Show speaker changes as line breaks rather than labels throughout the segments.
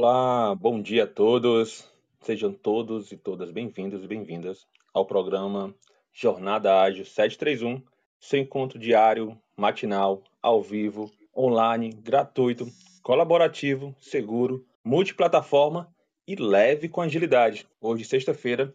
Olá, bom dia a todos. Sejam todos e todas bem-vindos e bem-vindas ao programa Jornada Ágil 731, seu encontro diário, matinal, ao vivo, online, gratuito, colaborativo, seguro, multiplataforma e leve com agilidade. Hoje, sexta-feira,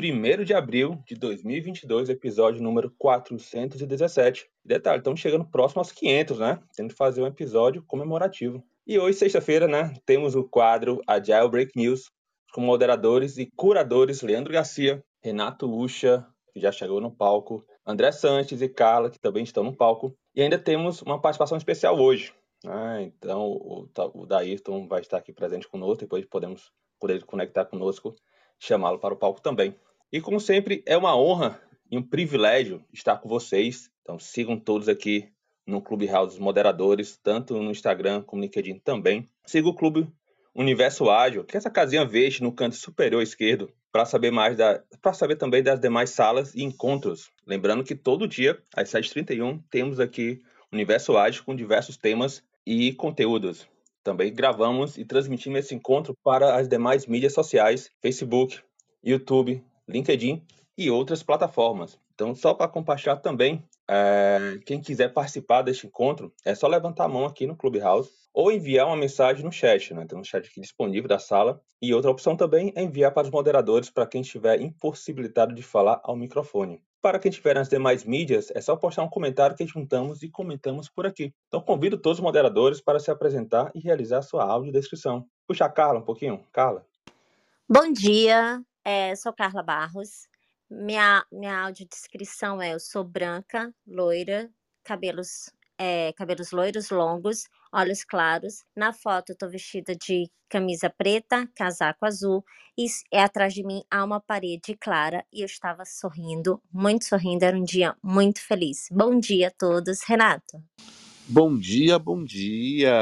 1 de abril de 2022, episódio número 417. Detalhe, estamos chegando próximo aos 500, né? Tendo que fazer um episódio comemorativo. E hoje, sexta-feira, né, temos o quadro Agile Break News, com moderadores e curadores Leandro Garcia, Renato Lucha, que já chegou no palco, André Sanches e Carla, que também estão no palco. E ainda temos uma participação especial hoje. Né? Então, o, o Daírton vai estar aqui presente conosco, depois podemos poder conectar conosco, chamá-lo para o palco também. E como sempre, é uma honra e um privilégio estar com vocês. Então, sigam todos aqui no Clubhouse dos Moderadores, tanto no Instagram como no LinkedIn também. Siga o Clube Universo Ágil, que é essa casinha verde no canto superior esquerdo, para saber mais da, para saber também das demais salas e encontros. Lembrando que todo dia, às 7h31, temos aqui Universo Ágil com diversos temas e conteúdos. Também gravamos e transmitimos esse encontro para as demais mídias sociais, Facebook, YouTube, LinkedIn e outras plataformas. Então, só para compartilhar também, é, quem quiser participar deste encontro, é só levantar a mão aqui no Clubhouse ou enviar uma mensagem no chat, né? Tem um chat aqui disponível da sala. E outra opção também é enviar para os moderadores para quem estiver impossibilitado de falar ao microfone. Para quem estiver nas demais mídias, é só postar um comentário que juntamos e comentamos por aqui. Então convido todos os moderadores para se apresentar e realizar sua audiodescrição. Puxa a Carla um pouquinho. Carla.
Bom dia, é, sou Carla Barros. Minha, minha audiodescrição é: eu sou branca, loira, cabelos, é, cabelos loiros longos, olhos claros. Na foto, eu tô vestida de camisa preta, casaco azul, e é, atrás de mim há uma parede clara e eu estava sorrindo, muito sorrindo. Era um dia muito feliz. Bom dia a todos, Renato.
Bom dia, bom dia.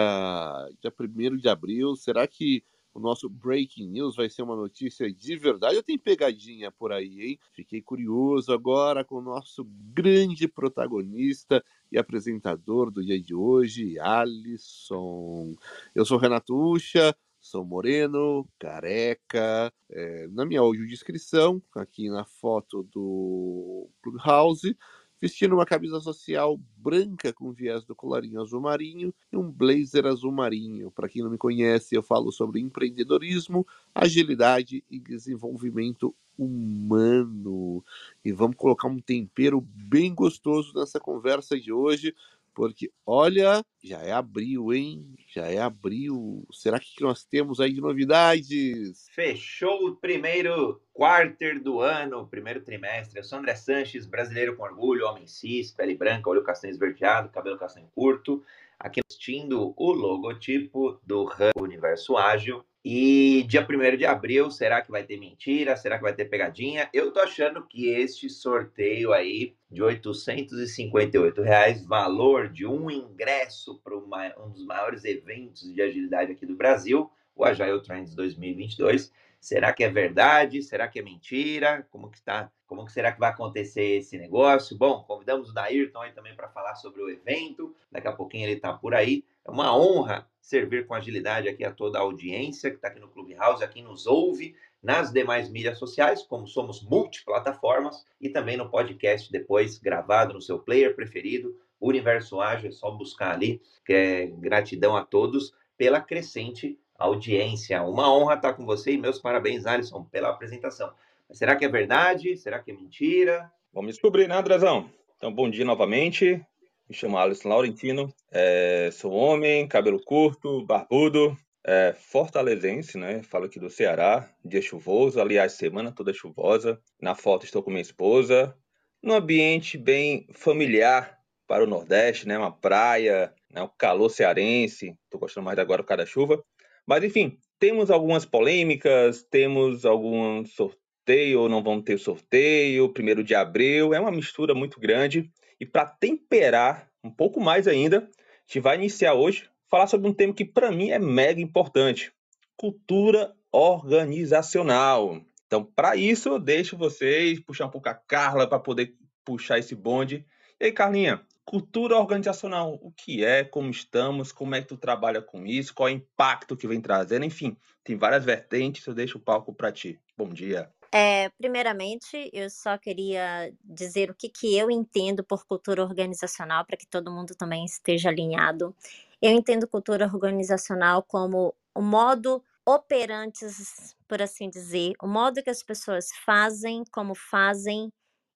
Dia 1 de abril, será que o nosso breaking news vai ser uma notícia de verdade ou tem pegadinha por aí, hein? Fiquei curioso agora com o nosso grande protagonista e apresentador do dia de hoje, Alisson. Eu sou Renato Ucha, sou moreno, careca. É, na minha audiodescrição, aqui na foto do Clubhouse, vestindo uma camisa social branca com viés do colarinho azul marinho e um blazer azul marinho. Para quem não me conhece, eu falo sobre empreendedorismo, agilidade e desenvolvimento humano. E vamos colocar um tempero bem gostoso nessa conversa de hoje, porque olha, já é abril, hein? Já é abril. Será que nós temos aí de novidades?
Fechou o primeiro quarter do ano, primeiro trimestre. Eu sou André Sanches, brasileiro com orgulho, homem cis, pele branca, olho castanho esverdeado, cabelo castanho curto. Aqui assistindo o logotipo do Hub Universo Ágil. E dia 1 de abril, será que vai ter mentira? Será que vai ter pegadinha? Eu tô achando que este sorteio aí de 858 reais, valor de um ingresso para um dos maiores eventos de agilidade aqui do Brasil, o Agile Trends 2022. Será que é verdade? Será que é mentira? Como que está? Como que será que vai acontecer esse negócio? Bom, convidamos o Daírton aí também para falar sobre o evento. Daqui a pouquinho ele está por aí. É uma honra servir com agilidade aqui a toda a audiência que está aqui no Clubhouse, a quem nos ouve nas demais mídias sociais, como somos multiplataformas, e também no podcast depois gravado no seu player preferido, Universo Ágil, é só buscar ali. É, gratidão a todos pela crescente audiência. Uma honra estar com você e meus parabéns, Alisson, pela apresentação. Mas será que é verdade? Será que é mentira?
Vamos descobrir, né, Andrezão? Então, bom dia novamente. Me chamo Alisson Laurentino, é, sou homem, cabelo curto, barbudo, é, fortalezense, né? Falo aqui do Ceará, dia chuvoso, aliás, semana toda chuvosa. Na foto estou com minha esposa, num ambiente bem familiar para o Nordeste, né? Uma praia, né? o calor cearense. Estou gostando mais agora por causa da chuva. Mas enfim, temos algumas polêmicas, temos algum sorteio ou não vamos ter sorteio, primeiro de abril, é uma mistura muito grande. E para temperar um pouco mais ainda, a gente vai iniciar hoje falar sobre um tema que para mim é mega importante: cultura organizacional. Então, para isso, eu deixo vocês puxar um pouco a Carla para poder puxar esse bonde. E aí, Carlinha, cultura organizacional. O que é, como estamos, como é que tu trabalha com isso, qual é o impacto que vem trazendo, enfim, tem várias vertentes, eu deixo o palco para ti. Bom dia.
É, primeiramente, eu só queria dizer o que, que eu entendo por cultura organizacional, para que todo mundo também esteja alinhado. Eu entendo cultura organizacional como o modo operantes, por assim dizer, o modo que as pessoas fazem, como fazem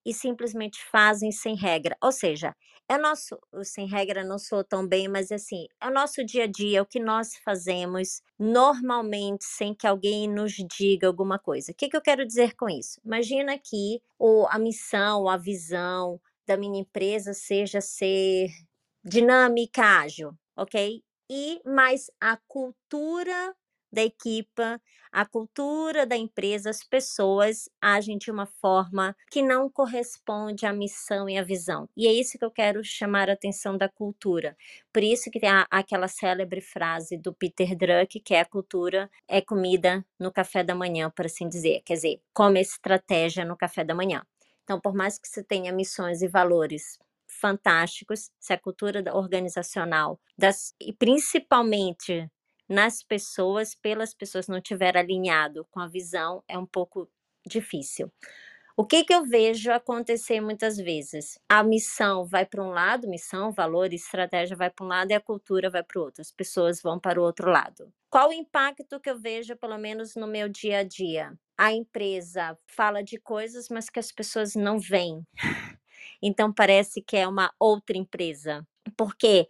e simplesmente fazem sem regra. Ou seja, é nosso, sem regra não sou tão bem, mas assim, é o nosso dia a dia, é o que nós fazemos normalmente sem que alguém nos diga alguma coisa. O que, que eu quero dizer com isso? Imagina que o, a missão, a visão da minha empresa seja ser dinâmica, ágil, ok? E mais a cultura da equipa, a cultura da empresa, as pessoas agem de uma forma que não corresponde à missão e à visão. E é isso que eu quero chamar a atenção da cultura. Por isso que tem a, aquela célebre frase do Peter Druck, que é a cultura é comida no café da manhã, por assim dizer. Quer dizer, come estratégia no café da manhã. Então, por mais que você tenha missões e valores fantásticos, se a cultura organizacional das, e principalmente nas pessoas, pelas pessoas não tiver alinhado com a visão, é um pouco difícil. O que, que eu vejo acontecer muitas vezes? A missão vai para um lado, missão, valor, estratégia vai para um lado e a cultura vai para o outro. As pessoas vão para o outro lado. Qual o impacto que eu vejo, pelo menos no meu dia a dia? A empresa fala de coisas, mas que as pessoas não veem. Então parece que é uma outra empresa. Porque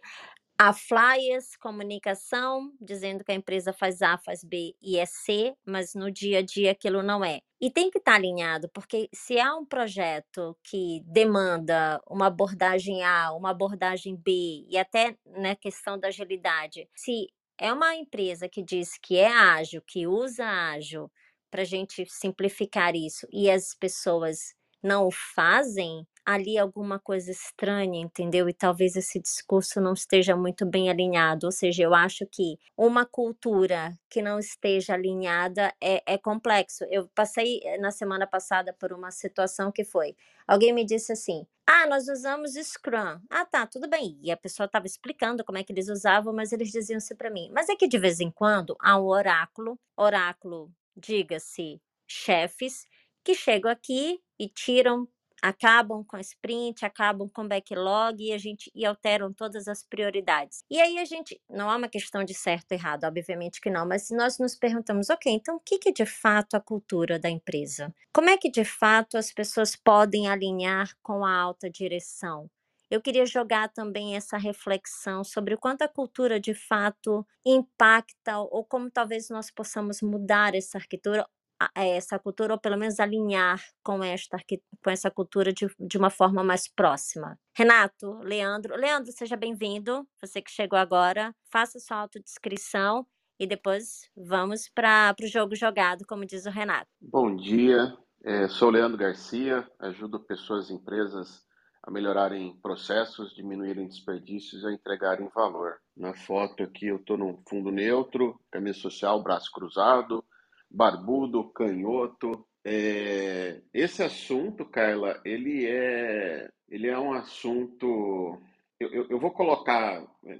a flyers, comunicação, dizendo que a empresa faz A, faz B e é C, mas no dia a dia aquilo não é. E tem que estar tá alinhado, porque se há um projeto que demanda uma abordagem A, uma abordagem B, e até na né, questão da agilidade, se é uma empresa que diz que é ágil, que usa ágil, para a gente simplificar isso, e as pessoas não o fazem, ali alguma coisa estranha, entendeu? E talvez esse discurso não esteja muito bem alinhado. Ou seja, eu acho que uma cultura que não esteja alinhada é, é complexo. Eu passei eh, na semana passada por uma situação que foi: alguém me disse assim. Ah, nós usamos Scrum. Ah, tá, tudo bem. E a pessoa estava explicando como é que eles usavam, mas eles diziam assim para mim. Mas é que de vez em quando há um oráculo, oráculo, diga-se, chefes, que chegam aqui e tiram acabam com sprint, acabam com backlog e a gente e alteram todas as prioridades. E aí a gente não é uma questão de certo e errado, obviamente que não, mas se nós nos perguntamos, ok, então o que é de fato a cultura da empresa? Como é que de fato as pessoas podem alinhar com a alta direção? Eu queria jogar também essa reflexão sobre o quanto a cultura de fato impacta ou como talvez nós possamos mudar essa arquitetura essa cultura, ou pelo menos alinhar com esta com essa cultura de, de uma forma mais próxima. Renato, Leandro, Leandro, seja bem-vindo. Você que chegou agora, faça sua autodescrição e depois vamos para o jogo jogado, como diz o Renato.
Bom dia, é, sou Leandro Garcia, ajudo pessoas e empresas a melhorarem processos, diminuírem desperdícios e entregarem valor. Na foto aqui eu estou num fundo neutro, camisa social, braço cruzado, barbudo, canhoto. É, esse assunto, Carla, ele é, ele é um assunto. Eu, eu, eu vou colocar é,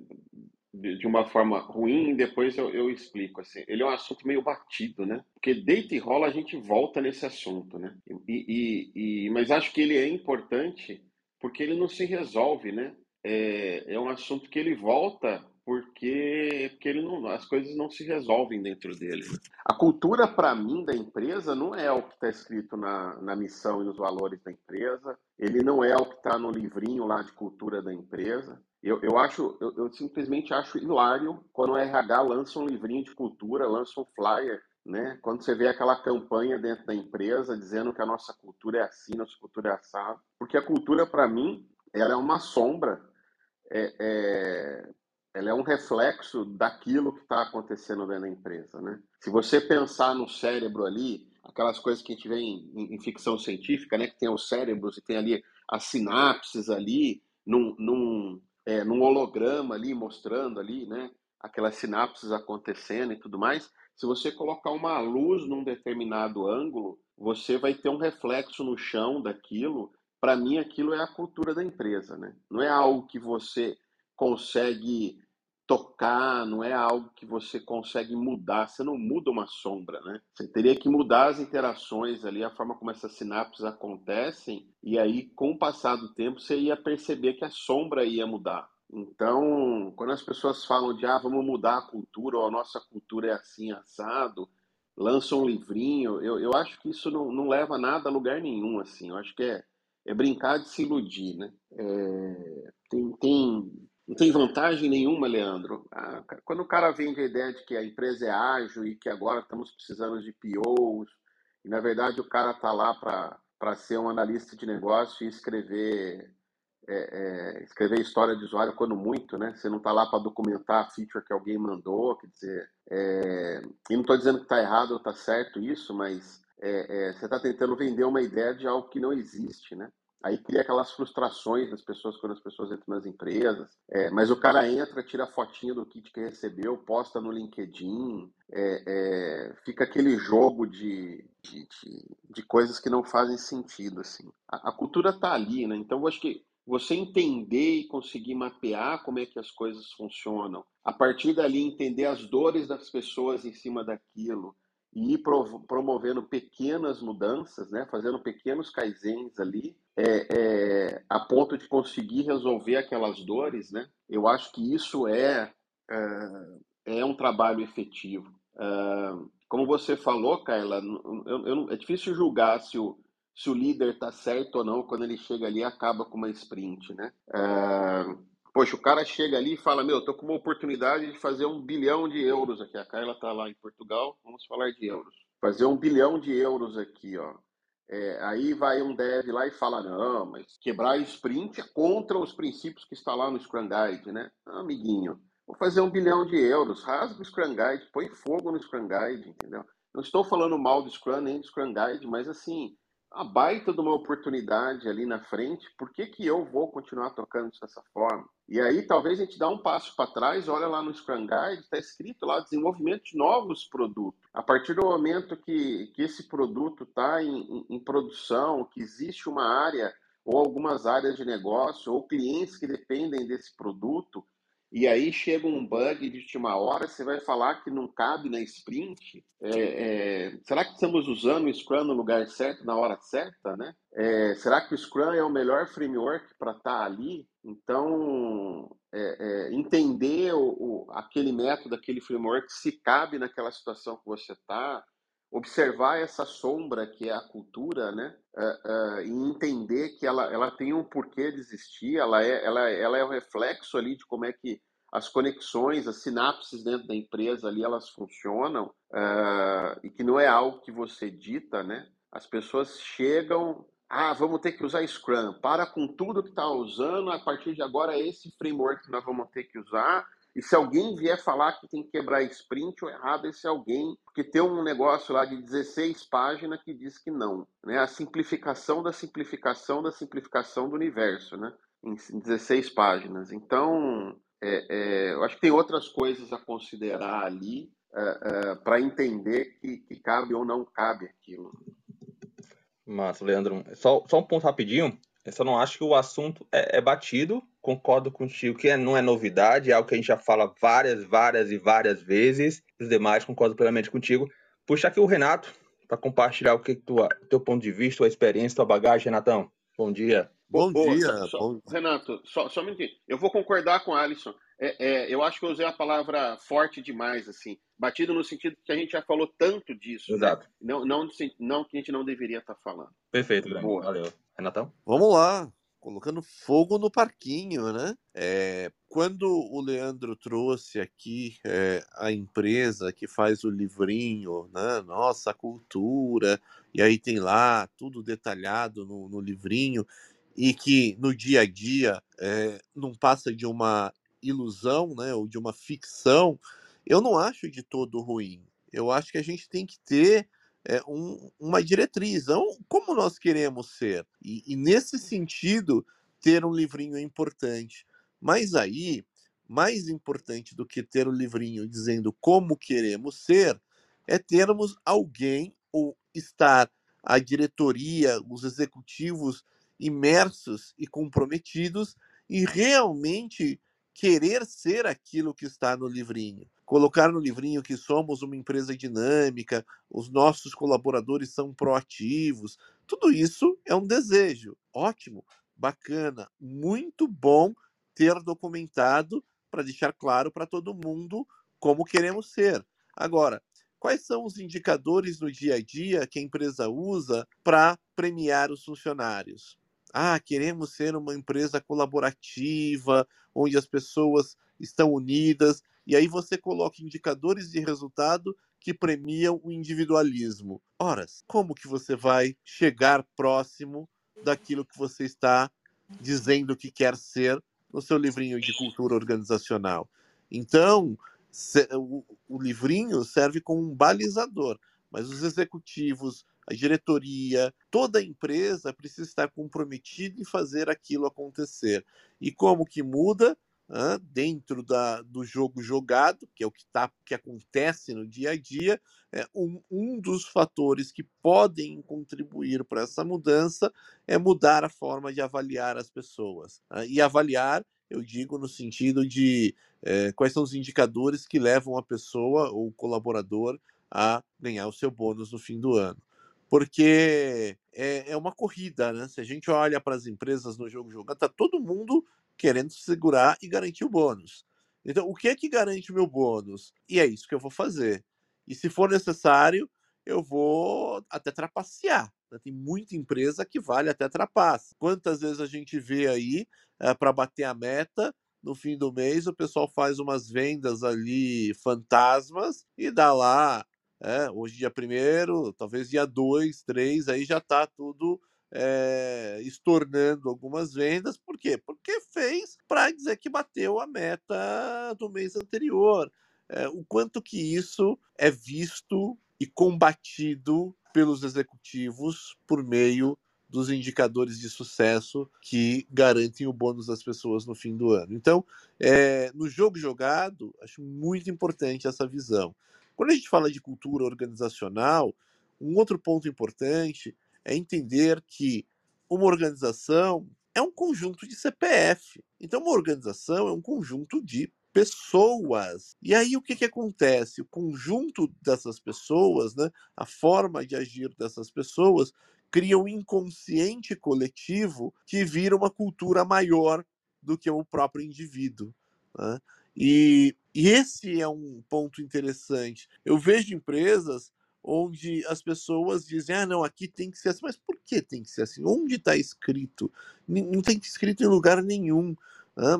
de, de, uma forma ruim, depois eu, eu, explico. Assim, ele é um assunto meio batido, né? Porque deita e rola a gente volta nesse assunto, né? E, e, e, mas acho que ele é importante porque ele não se resolve, né? É, é um assunto que ele volta porque, porque ele não, as coisas não se resolvem dentro dele. Né? A cultura, para mim, da empresa não é o que está escrito na, na missão e nos valores da empresa, ele não é o que está no livrinho lá de cultura da empresa. Eu, eu acho, eu, eu simplesmente acho hilário quando o RH lança um livrinho de cultura, lança um flyer né? Quando você vê aquela campanha dentro da empresa dizendo que a nossa cultura é assim, nossa cultura é assada, porque a cultura para mim ela é uma sombra é, é, ela é um reflexo daquilo que está acontecendo dentro da empresa, né? Se você pensar no cérebro ali, aquelas coisas que a gente vê em, em, em ficção científica, né? Que tem os cérebros e tem ali as sinapses ali, num, num, é, num holograma ali, mostrando ali, né? Aquelas sinapses acontecendo e tudo mais. Se você colocar uma luz num determinado ângulo, você vai ter um reflexo no chão daquilo para mim aquilo é a cultura da empresa, né? Não é algo que você consegue tocar, não é algo que você consegue mudar, você não muda uma sombra, né? Você teria que mudar as interações ali, a forma como essas sinapses acontecem, e aí, com o passar do tempo, você ia perceber que a sombra ia mudar. Então, quando as pessoas falam de, ah, vamos mudar a cultura, ou a nossa cultura é assim, assado, lançam um livrinho, eu, eu acho que isso não, não leva nada a lugar nenhum, assim, eu acho que é, é brincar de se iludir, né? É, tem, tem não tem vantagem nenhuma, Leandro. Ah, quando o cara vende a ideia de que a empresa é ágil e que agora estamos precisando de POs, e na verdade o cara está lá para ser um analista de negócio e escrever é, é, escrever história de usuário quando muito, né? Você não está lá para documentar a feature que alguém mandou, quer dizer, é, e não estou dizendo que está errado ou está certo isso, mas é, é, você está tentando vender uma ideia de algo que não existe, né? Aí cria aquelas frustrações das pessoas quando as pessoas entram nas empresas. É, mas o cara entra, tira a fotinha do kit que recebeu, posta no LinkedIn, é, é, fica aquele jogo de, de, de, de, coisas que não fazem sentido. assim. A, a cultura está ali, né? Então eu acho que você entender e conseguir mapear como é que as coisas funcionam, a partir dali entender as dores das pessoas em cima daquilo, e ir promovendo pequenas mudanças, né, fazendo pequenos kaizens ali, é, é, a ponto de conseguir resolver aquelas dores, né? Eu acho que isso é é, é um trabalho efetivo. Uh, como você falou, Kaila, eu, eu, é difícil julgar se o, se o líder está certo ou não quando ele chega ali e acaba com uma sprint, né? Poxa, o cara chega ali e fala: Meu, tô com uma oportunidade de fazer um bilhão de euros aqui. A Carla tá lá em Portugal, vamos falar de euros. Fazer um bilhão de euros aqui, ó. É, aí vai um dev lá e fala: Não, mas quebrar sprint é contra os princípios que está lá no Scrum Guide, né? Ah, amiguinho, vou fazer um bilhão de euros, rasga o Scrum Guide, põe fogo no Scrum Guide, entendeu? Não estou falando mal do Scrum nem do Scrum Guide, mas assim, a baita de uma oportunidade ali na frente, por que, que eu vou continuar tocando dessa forma? E aí talvez a gente dá um passo para trás, olha lá no Scrum Guide, está escrito lá desenvolvimento de novos produtos. A partir do momento que, que esse produto está em, em, em produção, que existe uma área ou algumas áreas de negócio ou clientes que dependem desse produto, e aí chega um bug de última hora, você vai falar que não cabe na sprint. É, é, será que estamos usando o Scrum no lugar certo, na hora certa? Né? É, será que o Scrum é o melhor framework para estar tá ali? Então, é, é, entender o, o, aquele método, aquele framework, se cabe naquela situação que você está, observar essa sombra que é a cultura, né? Uh, uh, e entender que ela, ela tem um porquê de existir, ela é, ela, ela é o reflexo ali de como é que as conexões, as sinapses dentro da empresa ali, elas funcionam, uh, e que não é algo que você dita, né? As pessoas chegam, ah, vamos ter que usar Scrum, para com tudo que está usando, a partir de agora é esse framework que nós vamos ter que usar, e se alguém vier falar que tem que quebrar sprint, o errado é esse alguém, porque tem um negócio lá de 16 páginas que diz que não. Né? A simplificação da simplificação da simplificação do universo, né? em 16 páginas. Então, é, é, eu acho que tem outras coisas a considerar ali é, é para entender que, que, cabe ou não cabe aquilo.
Massa, Leandro. Só, só um ponto rapidinho. Eu só não acho que o assunto é, é batido. Concordo contigo que é, não é novidade, é algo que a gente já fala várias, várias e várias vezes. Os demais concordo plenamente contigo. Puxa aqui o Renato para compartilhar o que tu, teu ponto de vista, a experiência, tua bagagem, Renatão. Bom dia.
Bom, dia.
Só,
bom...
Renato, só, só um minutinho. Eu vou concordar com a Alisson. É, é, eu acho que eu usei a palavra forte demais, assim. Batido no sentido que a gente já falou tanto disso.
Né? Exato. Né?
Não, não, não que a gente não deveria estar tá falando.
Perfeito, Boa. Valeu. Renatão?
Vamos lá. Colocando fogo no parquinho, né? É, quando o Leandro trouxe aqui é, a empresa que faz o livrinho, né? Nossa cultura, e aí tem lá tudo detalhado no, no livrinho, e que no dia a dia é, não passa de uma ilusão, né? Ou de uma ficção, eu não acho de todo ruim. Eu acho que a gente tem que ter é, um, uma diretriz, não como nós queremos ser. E, e, nesse sentido, ter um livrinho é importante. Mas aí, mais importante do que ter o um livrinho dizendo como queremos ser, é termos alguém ou estar a diretoria, os executivos imersos e comprometidos e realmente querer ser aquilo que está no livrinho. Colocar no livrinho que somos uma empresa dinâmica, os nossos colaboradores são proativos, tudo isso é um desejo. Ótimo, bacana, muito bom ter documentado para deixar claro para todo mundo como queremos ser. Agora, quais são os indicadores no dia a dia que a empresa usa para premiar os funcionários? Ah, queremos ser uma empresa colaborativa, onde as pessoas estão unidas, e aí você coloca indicadores de resultado que premiam o individualismo. Ora, como que você vai chegar próximo daquilo que você está dizendo que quer ser no seu livrinho de cultura organizacional? Então, o livrinho serve como um balizador, mas os executivos, a diretoria, toda a empresa precisa estar comprometida em fazer aquilo acontecer. E como que muda? dentro da, do jogo jogado, que é o que, tá, que acontece no dia a dia, é, um, um dos fatores que podem contribuir para essa mudança é mudar a forma de avaliar as pessoas. e avaliar, eu digo no sentido de é, quais são os indicadores que levam a pessoa ou o colaborador a ganhar o seu bônus no fim do ano porque é, é uma corrida, né? Se a gente olha para as empresas no jogo jogado, tá todo mundo querendo segurar e garantir o bônus. Então, o que é que garante o meu bônus? E é isso que eu vou fazer. E se for necessário, eu vou até trapacear. Né? Tem muita empresa que vale até trapace. Quantas vezes a gente vê aí, é, para bater a meta, no fim do mês, o pessoal faz umas vendas ali fantasmas e dá lá é, hoje, dia primeiro, talvez dia 2, 3, aí já está tudo é, estornando algumas vendas. Por quê? Porque fez para dizer que bateu a meta do mês anterior. É, o quanto que isso é visto e combatido pelos executivos por meio dos indicadores de sucesso que garantem o bônus das pessoas no fim do ano. Então, é, no jogo jogado, acho muito importante essa visão. Quando a gente fala de cultura organizacional, um outro ponto importante é entender que uma organização é um conjunto de CPF. Então, uma organização é um conjunto de pessoas. E aí o que, que acontece? O conjunto dessas pessoas, né, a forma de agir dessas pessoas, cria um inconsciente coletivo que vira uma cultura maior do que o próprio indivíduo. Né? E, e esse é um ponto interessante. Eu vejo empresas onde as pessoas dizem: ah, não, aqui tem que ser assim. Mas por que tem que ser assim? Onde está escrito? Não tem escrito em lugar nenhum.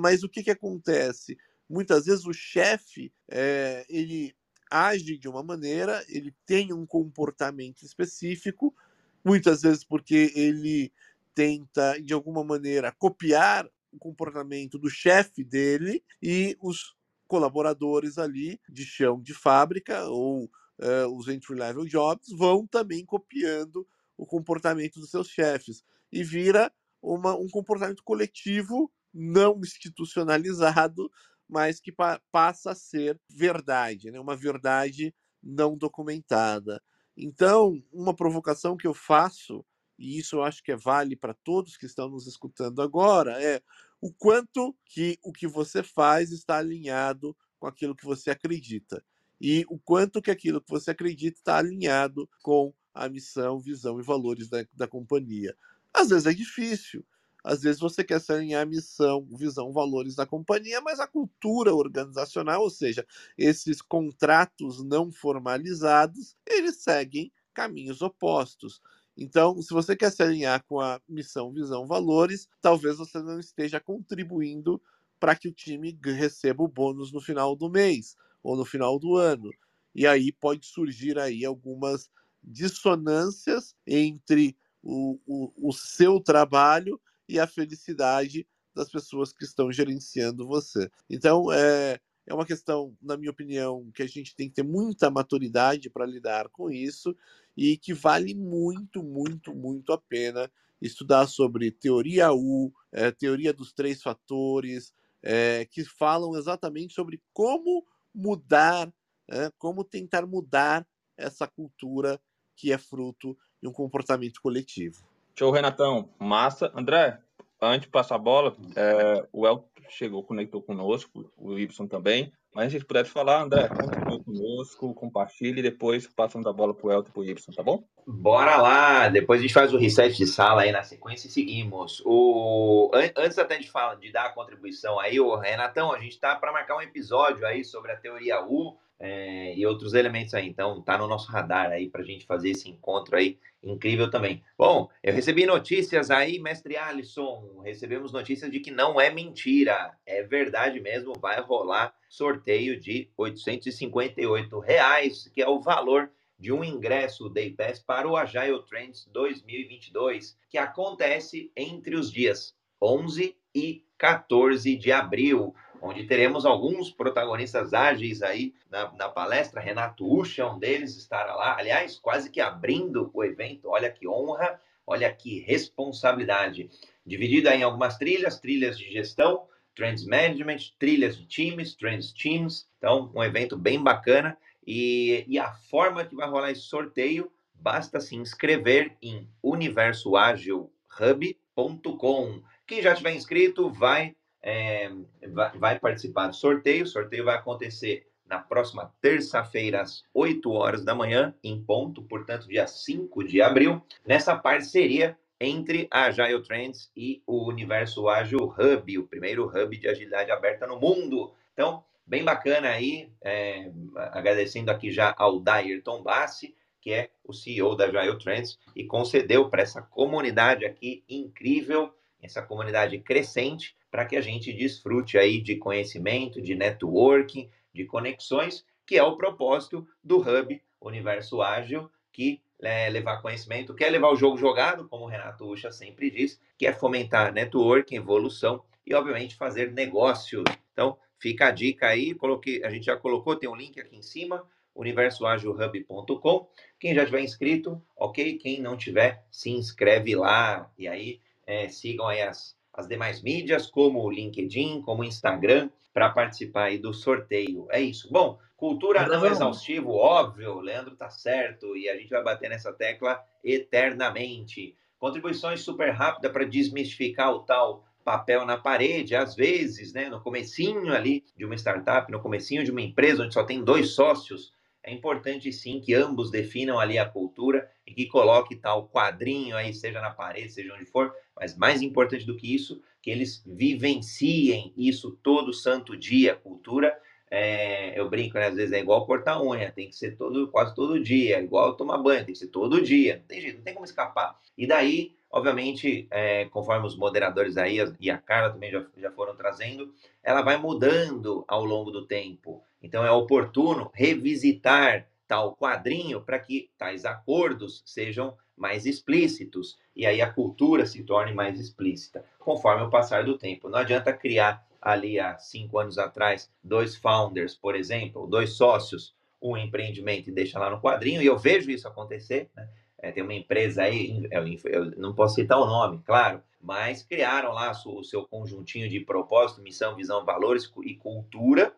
Mas o que, que acontece? Muitas vezes o chefe é, ele age de uma maneira, ele tem um comportamento específico, muitas vezes porque ele tenta, de alguma maneira, copiar o comportamento do chefe dele e os colaboradores ali de chão de fábrica ou uh, os entry-level jobs vão também copiando o comportamento dos seus chefes e vira uma, um comportamento coletivo não institucionalizado, mas que pa passa a ser verdade, né? uma verdade não documentada. Então, uma provocação que eu faço e isso eu acho que é vale para todos que estão nos escutando agora, é o quanto que o que você faz está alinhado com aquilo que você acredita e o quanto que aquilo que você acredita está alinhado com a missão, visão e valores da, da companhia. Às vezes é difícil, às vezes você quer se alinhar a missão, visão, valores da companhia, mas a cultura organizacional, ou seja, esses contratos não formalizados, eles seguem caminhos opostos. Então, se você quer se alinhar com a missão, visão, valores, talvez você não esteja contribuindo para que o time receba o bônus no final do mês ou no final do ano. E aí pode surgir aí algumas dissonâncias entre o, o, o seu trabalho e a felicidade das pessoas que estão gerenciando você. Então, é, é uma questão, na minha opinião, que a gente tem que ter muita maturidade para lidar com isso e que vale muito, muito, muito a pena estudar sobre teoria U, é, teoria dos três fatores, é, que falam exatamente sobre como mudar, é, como tentar mudar essa cultura que é fruto de um comportamento coletivo.
Show, Renatão. Massa. André, antes de passar a bola, é, o El chegou, conectou conosco, o Y também. Mas a gente puder falar, André, continue conosco, compartilhe e depois passamos a bola pro Elton e pro Y, tá bom?
Bora lá! Depois a gente faz o reset de sala aí na sequência e seguimos. O... Antes até de, falar, de dar a contribuição aí, o Renatão, a gente tá para marcar um episódio aí sobre a teoria U é, e outros elementos aí. Então, tá no nosso radar aí para a gente fazer esse encontro aí incrível também. Bom, eu recebi notícias aí, mestre Alisson. Recebemos notícias de que não é mentira, é verdade mesmo. Vai rolar sorteio de 858 reais, que é o valor de um ingresso Day Pass para o Agile Trends 2022, que acontece entre os dias 11 e 14 de abril onde teremos alguns protagonistas ágeis aí na, na palestra. Renato Ucha, um deles, estará lá. Aliás, quase que abrindo o evento. Olha que honra, olha que responsabilidade. Dividida em algumas trilhas, trilhas de gestão, Trends Management, trilhas de times, Trends Teams. Então, um evento bem bacana. E, e a forma que vai rolar esse sorteio, basta se inscrever em universoagilhub.com. Quem já tiver inscrito, vai é, vai, vai, participar do sorteio. O sorteio vai acontecer na próxima terça-feira, às 8 horas da manhã, em ponto, portanto, dia 5 de abril, nessa parceria entre a Agile Trends e o Universo Ágil Hub, o primeiro hub de agilidade aberta no mundo. Então, bem bacana aí, é, agradecendo aqui já ao Dairton Bassi, que é o CEO da Agile Trends, e concedeu para essa comunidade aqui incrível, essa comunidade crescente, para que a gente desfrute aí de conhecimento, de networking, de conexões, que é o propósito do Hub Universo Ágil, que é levar conhecimento, quer levar o jogo jogado, como o Renato Ucha sempre diz, que é fomentar networking, evolução e, obviamente, fazer negócios. Então, fica a dica aí, coloquei, a gente já colocou, tem um link aqui em cima, universoagilhub.com. Quem já tiver inscrito, ok. Quem não tiver, se inscreve lá e aí é, sigam aí as, as demais mídias, como o LinkedIn, como o Instagram, para participar aí do sorteio. É isso. Bom, cultura não exaustivo, óbvio, o Leandro tá certo, e a gente vai bater nessa tecla eternamente. Contribuições super rápidas para desmistificar o tal papel na parede, às vezes, né, no comecinho ali de uma startup, no comecinho de uma empresa onde só tem dois sócios, é importante sim que ambos definam ali a cultura e que coloque tal quadrinho aí, seja na parede, seja onde for, mas mais importante do que isso, que eles vivenciem isso todo santo dia, cultura. É, eu brinco, né? Às vezes é igual cortar unha, tem que ser todo, quase todo dia, igual tomar banho, tem que ser todo dia, não tem jeito, não tem como escapar. E daí, obviamente, é, conforme os moderadores aí e a Carla também já, já foram trazendo, ela vai mudando ao longo do tempo. Então é oportuno revisitar tal quadrinho para que tais acordos sejam mais explícitos e aí a cultura se torne mais explícita conforme o passar do tempo. Não adianta criar ali há cinco anos atrás dois founders, por exemplo, dois sócios, um empreendimento e deixa lá no quadrinho, e eu vejo isso acontecer. Né? É, tem uma empresa aí, eu, eu, não posso citar o nome, claro, mas criaram lá o seu conjuntinho de propósito, missão, visão, valores e cultura,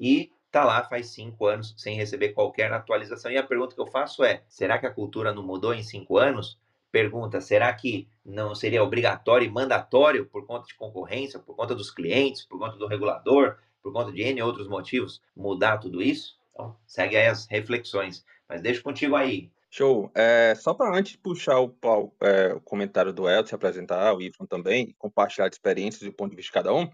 e está lá faz cinco anos sem receber qualquer atualização. E a pergunta que eu faço é: será que a cultura não mudou em cinco anos? Pergunta: será que não seria obrigatório e mandatório por conta de concorrência, por conta dos clientes, por conta do regulador, por conta de N outros motivos, mudar tudo isso? Então, segue aí as reflexões. Mas deixo contigo aí.
Show. É, só para antes puxar o, é, o, comentário do Elton, se apresentar, o Ifan também, compartilhar experiências e o ponto de vista de cada um,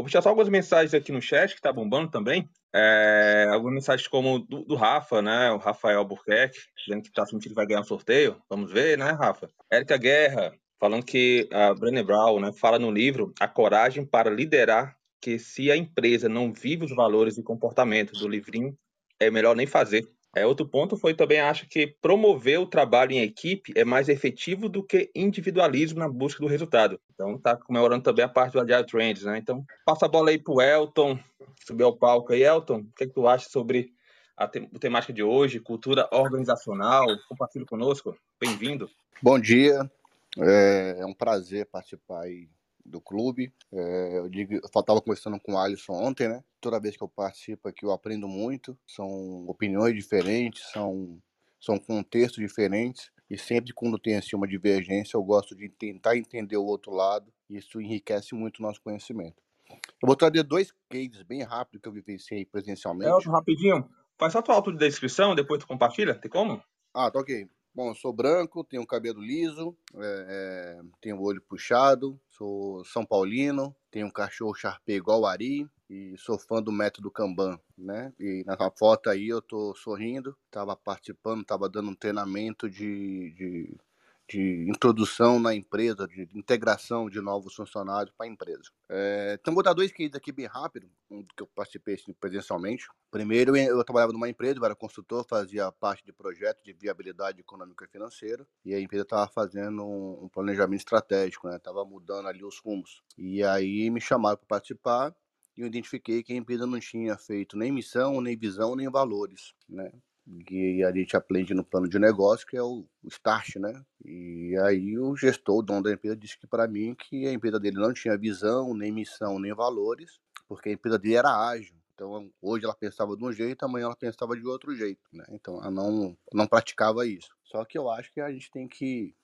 vou puxar só algumas mensagens aqui no chat, que está bombando também. É, algumas mensagens como do, do, Rafa, né? O Rafael Albuquerque, dizendo que tá sentindo que vai ganhar um sorteio. Vamos ver, né, Rafa? Érica Guerra, falando que a Brené Brown né, fala no livro a coragem para liderar que se a empresa não vive os valores e comportamento do livrinho, é melhor nem fazer. É, outro ponto foi também acha que promover o trabalho em equipe é mais efetivo do que individualismo na busca do resultado. Então está comemorando também a parte do Agile Trends, né? Então passa a bola aí para o Elton, subir ao palco aí. Elton, o que, é que tu acha sobre a, a temática de hoje, cultura organizacional? Compartilhe conosco. Bem-vindo.
Bom dia, é, é um prazer participar aí do clube. É, eu digo, eu estava conversando com o Alisson ontem, né? Toda vez que eu participo aqui eu aprendo muito. São opiniões diferentes, são, são contextos diferentes. E sempre quando tem assim, uma divergência, eu gosto de tentar entender o outro lado. E isso enriquece muito o nosso conhecimento. Eu vou trazer dois cases bem rápidos que eu vivenciei presencialmente.
Elton, rapidinho. Faz só tua autodescrição, depois tu compartilha. Tem como?
Ah, tá ok. Bom, eu sou branco, tenho cabelo liso, é, é, tenho o olho puxado, sou São Paulino, tenho um cachorro Sharpei igual o Ari e sou fã do método Kanban, né? E na foto aí eu tô sorrindo, tava participando, tava dando um treinamento de, de de introdução na empresa, de integração de novos funcionários para a empresa. É, então, vou dar dois cases aqui bem rápido, um que eu participei assim, presencialmente. Primeiro, eu trabalhava numa empresa, eu era consultor, fazia parte de projetos de viabilidade econômica e financeira, e a empresa estava fazendo um planejamento estratégico, estava né? mudando ali os rumos. E aí me chamaram para participar, e eu identifiquei que a empresa não tinha feito nem missão, nem visão, nem valores, né? Que a gente aprende no plano de negócio, que é o, start, né? E aí o gestor, o dono da empresa, disse que para mim que a empresa dele não tinha visão, nem missão, nem valores, porque a empresa dele era ágil. Então, hoje ela pensava de um jeito, amanhã ela pensava de outro jeito, né? Então, ela não, não praticava isso. Só que eu acho que a gente tem que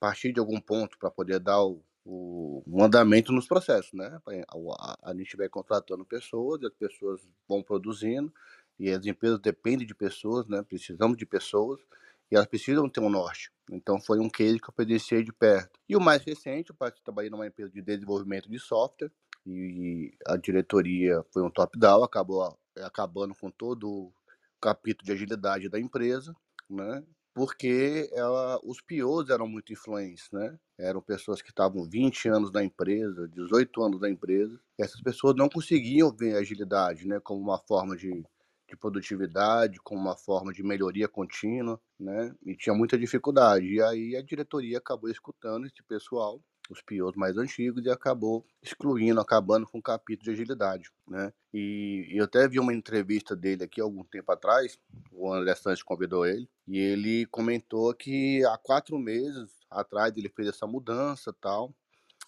partir de algum ponto para poder dar o, o, andamento nos processos, né? A, a, a gente vai contratando pessoas, as pessoas vão produzindo, e as empresas dependem de pessoas, né? Precisamos de pessoas e elas precisam ter um norte. Então foi um case que eu presenciei de perto. E o mais recente, eu trabalhei numa empresa de desenvolvimento de software e a diretoria foi um top-down, acabou acabando com todo o capítulo de agilidade da empresa, né? Porque ela, os POs eram muito influentes, né? Eram pessoas que estavam 20 anos na empresa, 18 anos na empresa. Essas pessoas não conseguiam ver a agilidade, né? Como uma forma de de produtividade, como uma forma de melhoria contínua, né? E tinha muita dificuldade. E aí a diretoria acabou escutando esse pessoal, os POs mais antigos, e acabou excluindo, acabando com o capítulo de agilidade, né? E, eu até vi uma entrevista dele aqui algum tempo atrás, o André Santos convidou ele, e ele comentou que há quatro meses atrás ele fez essa mudança tal,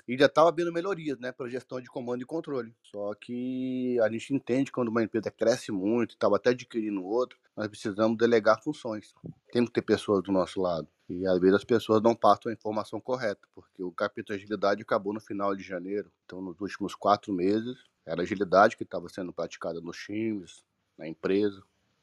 e já estava vendo melhorias, né, para gestão de comando e controle. Só que a gente entende quando uma empresa cresce muito, estava até adquirindo outro, nós precisamos delegar funções. Temos que ter pessoas do nosso lado. E às vezes as pessoas não passam a informação correta, porque o capítulo de agilidade acabou no final de janeiro. Então, nos últimos quatro meses, era agilidade que estava sendo praticada nos times, na empresa.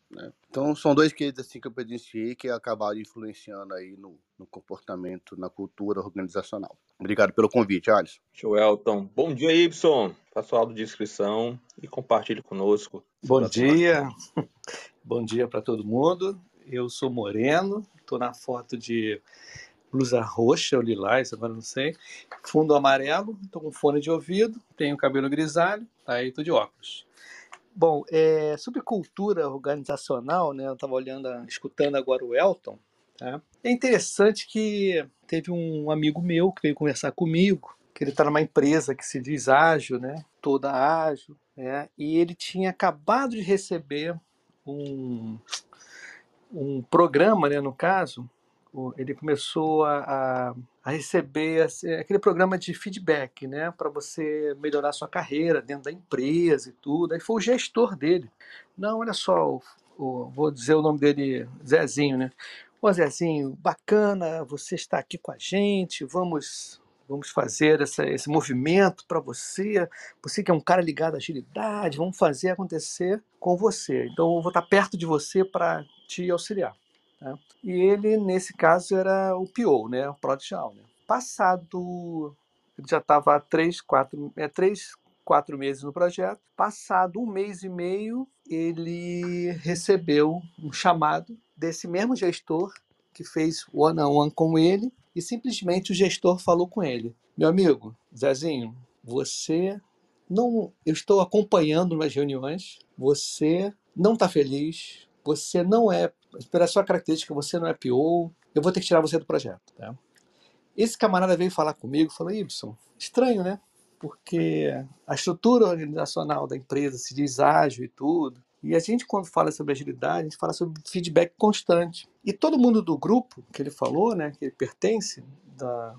Né? Então são dois cases assim que eu presenciei que acabaram influenciando aí no, no, comportamento, na cultura organizacional. Obrigado pelo convite, Alisson.
Show, Elton. Bom dia, Y. Faça sua descrição e compartilhe conosco.
Bom dia. Bom dia para todo mundo. Eu sou Moreno, estou na foto de blusa roxa ou lilás, agora não sei. Fundo amarelo, estou com fone de ouvido, tenho cabelo grisalho, aí estou de óculos. Bom, é, sobre cultura organizacional, né, eu estava olhando, escutando agora o Elton, tá? é interessante que teve um amigo meu que veio conversar comigo, que ele está numa empresa que se diz ágil, né, toda ágil, né, e ele tinha acabado de receber um, um programa, né, no caso, ele começou a, a, a receber aquele programa de feedback, né, para você melhorar sua carreira dentro da empresa e tudo. Aí foi o gestor dele. Não, olha só, o, o, vou dizer o nome dele, Zezinho, né? Ô Zezinho, bacana, você está aqui com a gente, vamos vamos fazer essa, esse movimento para você, você que é um cara ligado à agilidade, vamos fazer acontecer com você. Então eu vou estar perto de você para te auxiliar. Né? E ele, nesse caso, era o PO, né? o Product Owner. Passado, ele já estava há três, quatro, é, três, quatro meses no projeto. Passado um mês e meio, ele recebeu um chamado desse mesmo gestor que fez one-on-one -on -one com ele e simplesmente o gestor falou com ele: Meu amigo, Zezinho, você não. Eu estou acompanhando nas reuniões, você não está feliz, você não é pela sua característica, você não é PO, eu vou ter que tirar você do projeto. Tá? Esse camarada veio falar comigo, falou, Ibson, estranho, né? Porque a estrutura organizacional da empresa se diz ágil e tudo, e a gente, quando fala sobre agilidade, a gente fala sobre feedback constante. E todo mundo do grupo que ele falou, né, que ele pertence, da,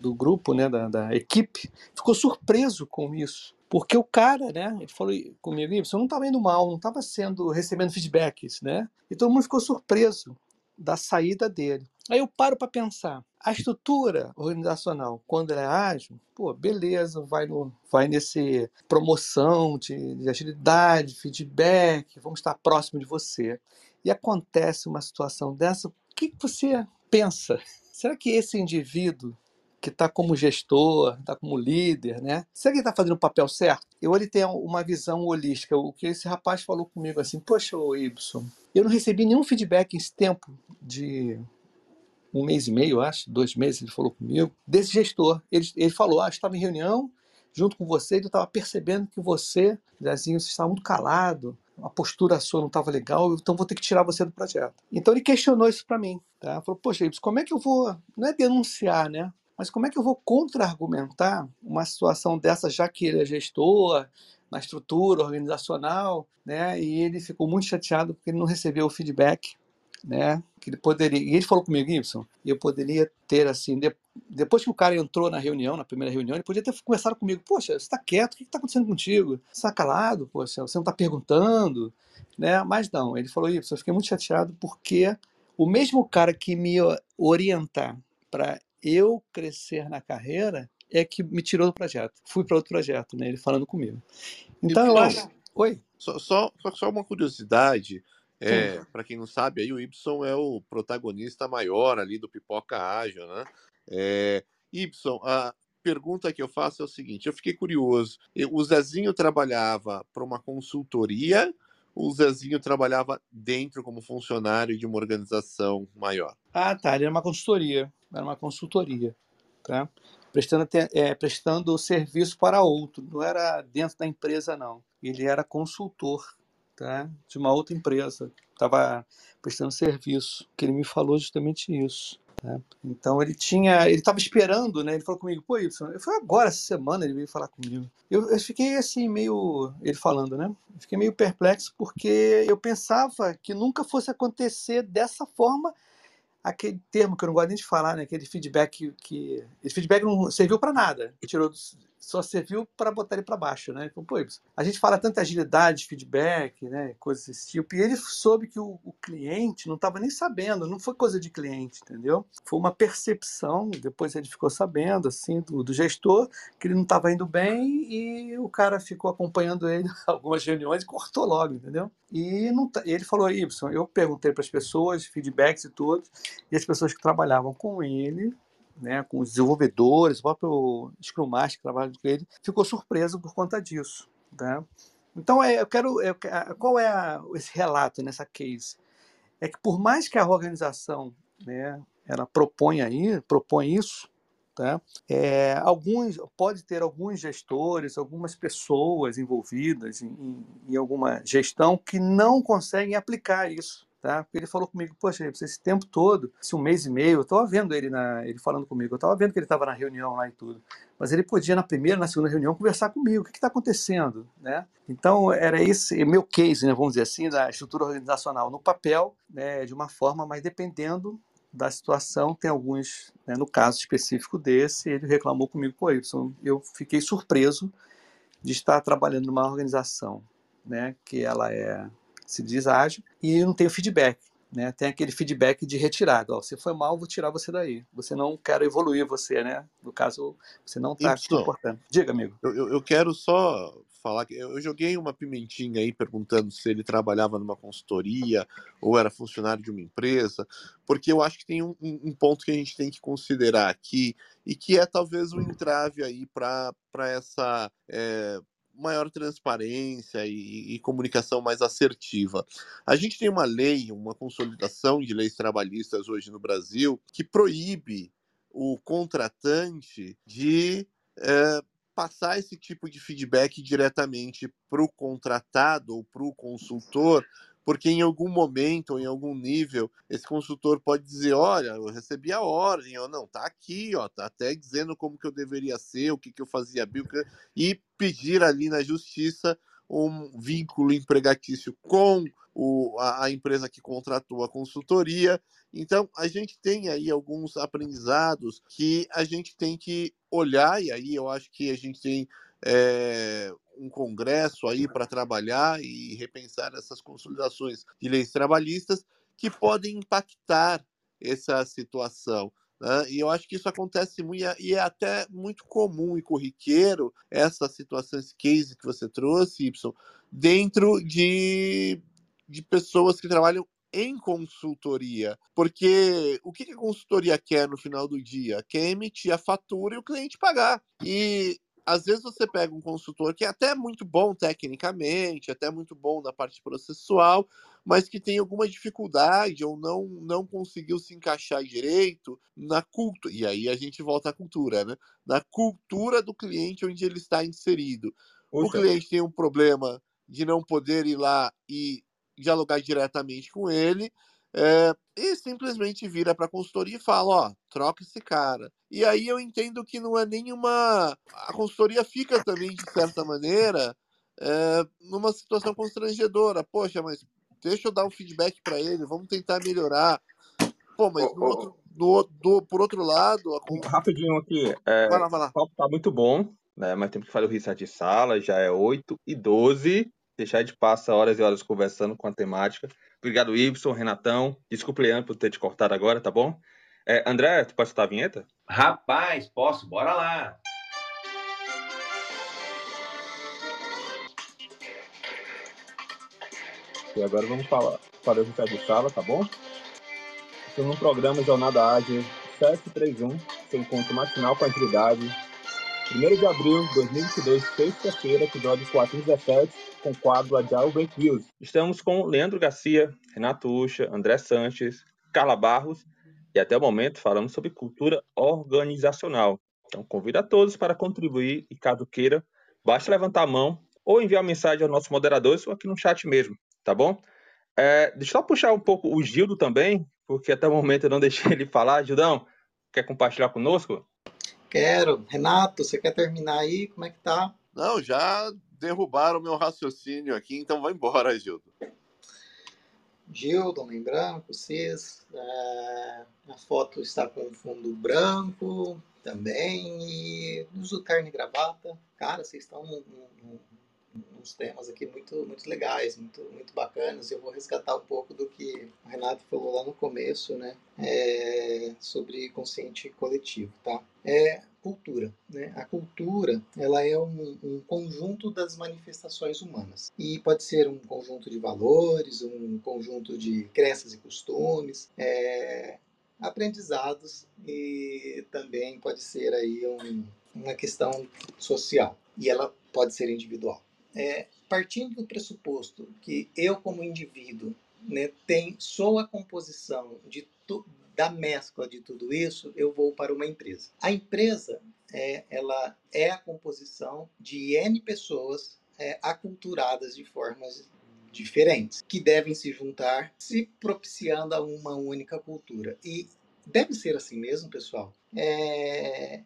do grupo, né, da, da equipe, ficou surpreso com isso. Porque o cara, né, ele falou comigo, você não estava indo mal, não estava sendo recebendo feedbacks, né? E todo mundo ficou surpreso da saída dele. Aí eu paro para pensar. A estrutura organizacional, quando ela é ágil, pô, beleza, vai, no, vai nesse promoção de, de agilidade, feedback, vamos estar próximo de você. E acontece uma situação dessa, o que que você pensa? Será que esse indivíduo que está como gestor, está como líder, né? Será que ele está fazendo o papel certo? Ou ele tem uma visão holística? O que esse rapaz falou comigo assim, poxa, Y, eu não recebi nenhum feedback esse tempo de um mês e meio, acho, dois meses, ele falou comigo, desse gestor. Ele, ele falou, ah, estava em reunião junto com você e eu estava percebendo que você, Zezinho, você estava muito calado, a postura sua não estava legal, então vou ter que tirar você do projeto. Então ele questionou isso para mim, tá? Falou, poxa, Ibs, como é que eu vou, não é denunciar, né? Mas como é que eu vou contra-argumentar uma situação dessa, já que ele é gestor, na estrutura organizacional, né? E ele ficou muito chateado porque ele não recebeu o feedback né? Que ele poderia. E ele falou comigo, Gibson, eu poderia ter assim, de, depois que o cara entrou na reunião, na primeira reunião, ele podia ter conversado comigo. Poxa, você está quieto? O que está acontecendo contigo? Você está calado? Poxa, você não está perguntando, né? Mas não, ele falou, Gibson, eu fiquei muito chateado porque o mesmo cara que me orientar para eu crescer na carreira é que me tirou do projeto. Fui para outro projeto, né? Ele falando comigo. Então eu acho. Oi.
Só, só, só uma curiosidade. É, para quem não sabe, aí o Y é o protagonista maior ali do Pipoca Ágil, né? É, y, a pergunta que eu faço é o seguinte: eu fiquei curioso. O Zezinho trabalhava para uma consultoria ou o Zezinho trabalhava dentro como funcionário de uma organização maior?
Ah, tá. Ele era uma consultoria. Era uma consultoria, tá? Prestando, é, prestando serviço para outro. Não era dentro da empresa, não. Ele era consultor tá? de uma outra empresa. Estava prestando serviço, que ele me falou justamente isso. Tá? Então ele tinha, ele estava esperando, né? Ele falou comigo, pô, Y, foi agora essa semana ele veio falar comigo. Eu, eu fiquei assim meio, ele falando, né? Eu fiquei meio perplexo porque eu pensava que nunca fosse acontecer dessa forma aquele termo que eu não gosto nem de falar, né? Aquele feedback que, esse feedback não serviu para nada. Tirou só serviu para botar ele para baixo, né? Então, pô, a gente fala tanta agilidade, feedback, né, coisas desse tipo, e ele soube que o, o cliente não estava nem sabendo, não foi coisa de cliente, entendeu? Foi uma percepção, depois ele ficou sabendo, assim, do, do gestor, que ele não estava indo bem e o cara ficou acompanhando ele algumas reuniões e cortou logo, entendeu? E não, ele falou, Y, eu perguntei para as pessoas, feedbacks e todos, e as pessoas que trabalhavam com ele né, com os desenvolvedores, o próprio Scrum Master que trabalha com ele, ficou surpreso por conta disso. Né? Então, é, eu quero. Eu, qual é a, esse relato nessa case? É que por mais que a organização né, ela propõe aí, propõe isso, tá? É, alguns pode ter alguns gestores, algumas pessoas envolvidas em, em, alguma gestão que não conseguem aplicar isso tá? Porque ele falou comigo, poxa, esse tempo todo, esse um mês e meio, eu estava vendo ele, na, ele falando comigo, eu estava vendo que ele estava na reunião lá e tudo, mas ele podia na primeira, na segunda reunião conversar comigo, o que está acontecendo, né? Então era esse meu case, né, vamos dizer assim, da estrutura organizacional no papel, né, de uma forma, mas dependendo da situação, tem alguns, né, no caso específico desse, ele reclamou comigo, pô, eu fiquei surpreso de estar trabalhando numa organização, né, que ela é se diz ágil, e não tem o feedback. Né? Tem aquele feedback de retirada. Ó, você foi mal, vou tirar você daí. Você não quer evoluir você, né? No caso, você não está comportando. Diga, amigo.
Eu, eu quero só falar que eu joguei uma pimentinha aí perguntando se ele trabalhava numa consultoria ou era funcionário de uma empresa, porque eu acho que tem um, um ponto que a gente tem que considerar aqui e que é talvez um entrave aí para essa é, maior transparência e, e, comunicação mais assertiva. A gente tem uma lei, uma consolidação de leis trabalhistas hoje no Brasil que proíbe o contratante de é, passar esse tipo de feedback diretamente para o contratado ou para o consultor porque em algum momento em algum nível esse consultor pode dizer, olha, eu recebi a ordem, ou não, tá aqui, ó, tá até dizendo como que eu deveria ser, o que que eu fazia e pedir ali na justiça um vínculo empregatício com o, a, a, empresa que contratou a consultoria. Então, a gente tem aí alguns aprendizados que a gente tem que olhar, e aí eu acho que a gente tem é, um congresso aí para trabalhar e repensar essas consolidações de leis trabalhistas que podem impactar essa situação. Né? E eu acho que isso acontece muito, e é até muito comum e corriqueiro essa situação, esse case que você trouxe, Y, dentro de, de pessoas que trabalham em consultoria. Porque o que a consultoria quer no final do dia? Quer emitir a fatura e o cliente pagar. E às vezes você pega um consultor que é até muito bom tecnicamente, até muito bom na parte processual, mas que tem alguma dificuldade ou não não conseguiu se encaixar direito na cultura. E aí a gente volta à cultura, né? Na cultura do cliente onde ele está inserido. O cliente tem um problema de não poder ir lá e dialogar diretamente com ele. É, e simplesmente vira para a consultoria e fala: ó, troca esse cara. E aí eu entendo que não é nenhuma. A consultoria fica também, de certa maneira, é, numa situação constrangedora. Poxa, mas deixa eu dar um feedback para ele, vamos tentar melhorar. Pô, mas oh, no outro, no, do, por outro lado. A...
Rapidinho aqui. É, vai lá, vai lá. O papo tá muito bom, né? Mas temos que fazer o reset de sala, já é 8 e 12 deixar de passar horas e horas conversando com a temática. Obrigado, Ibson, Renatão. Desculpe, Leandro, por ter te cortado agora, tá bom? É, André, tu pode soltar a vinheta?
Rapaz, posso, bora lá.
E agora vamos falar, para o Ricardo de Sala, tá bom? Estou no programa Jornada Ágil 731, seu encontro matinal com a atividade 1 de abril de 2022, sexta-feira, episódio 417, com o quadro Agile Break News. Estamos com Leandro Garcia, Renato Ucha, André Sanches, Carla Barros e até o momento falamos sobre cultura organizacional. Então convido a todos para contribuir e caso queira, basta levantar a mão ou enviar mensagem aos nossos moderadores ou aqui no chat mesmo, tá bom? É, deixa eu puxar um pouco o Gildo também, porque até o momento eu não deixei ele falar. Gildão, quer compartilhar conosco?
Quero. Renato, você quer terminar aí? Como é que tá?
Não, já derrubaram o meu raciocínio aqui, então vai embora, Gildo.
Gildo, homem branco, cis. É, a foto está com fundo branco também. E uso carne e gravata. Cara, vocês estão num, num, uns temas aqui muito, muito legais, muito, muito bacanas. Eu vou resgatar um pouco do que o Renato falou lá no começo, né? É, sobre consciente coletivo, tá? É cultura, né? A cultura, ela é um, um, conjunto das manifestações humanas e pode ser um conjunto de valores, um conjunto de crenças e costumes, é, aprendizados e também pode ser aí um, uma questão social e ela pode ser individual é, partindo do pressuposto que eu, como indivíduo, né, tem, sou a composição de tu, da mescla de tudo isso, eu vou para uma empresa. A empresa é, ela é a composição de N pessoas é, aculturadas de formas diferentes, que devem se juntar, se propiciando a uma única cultura. E deve ser assim mesmo, pessoal. É,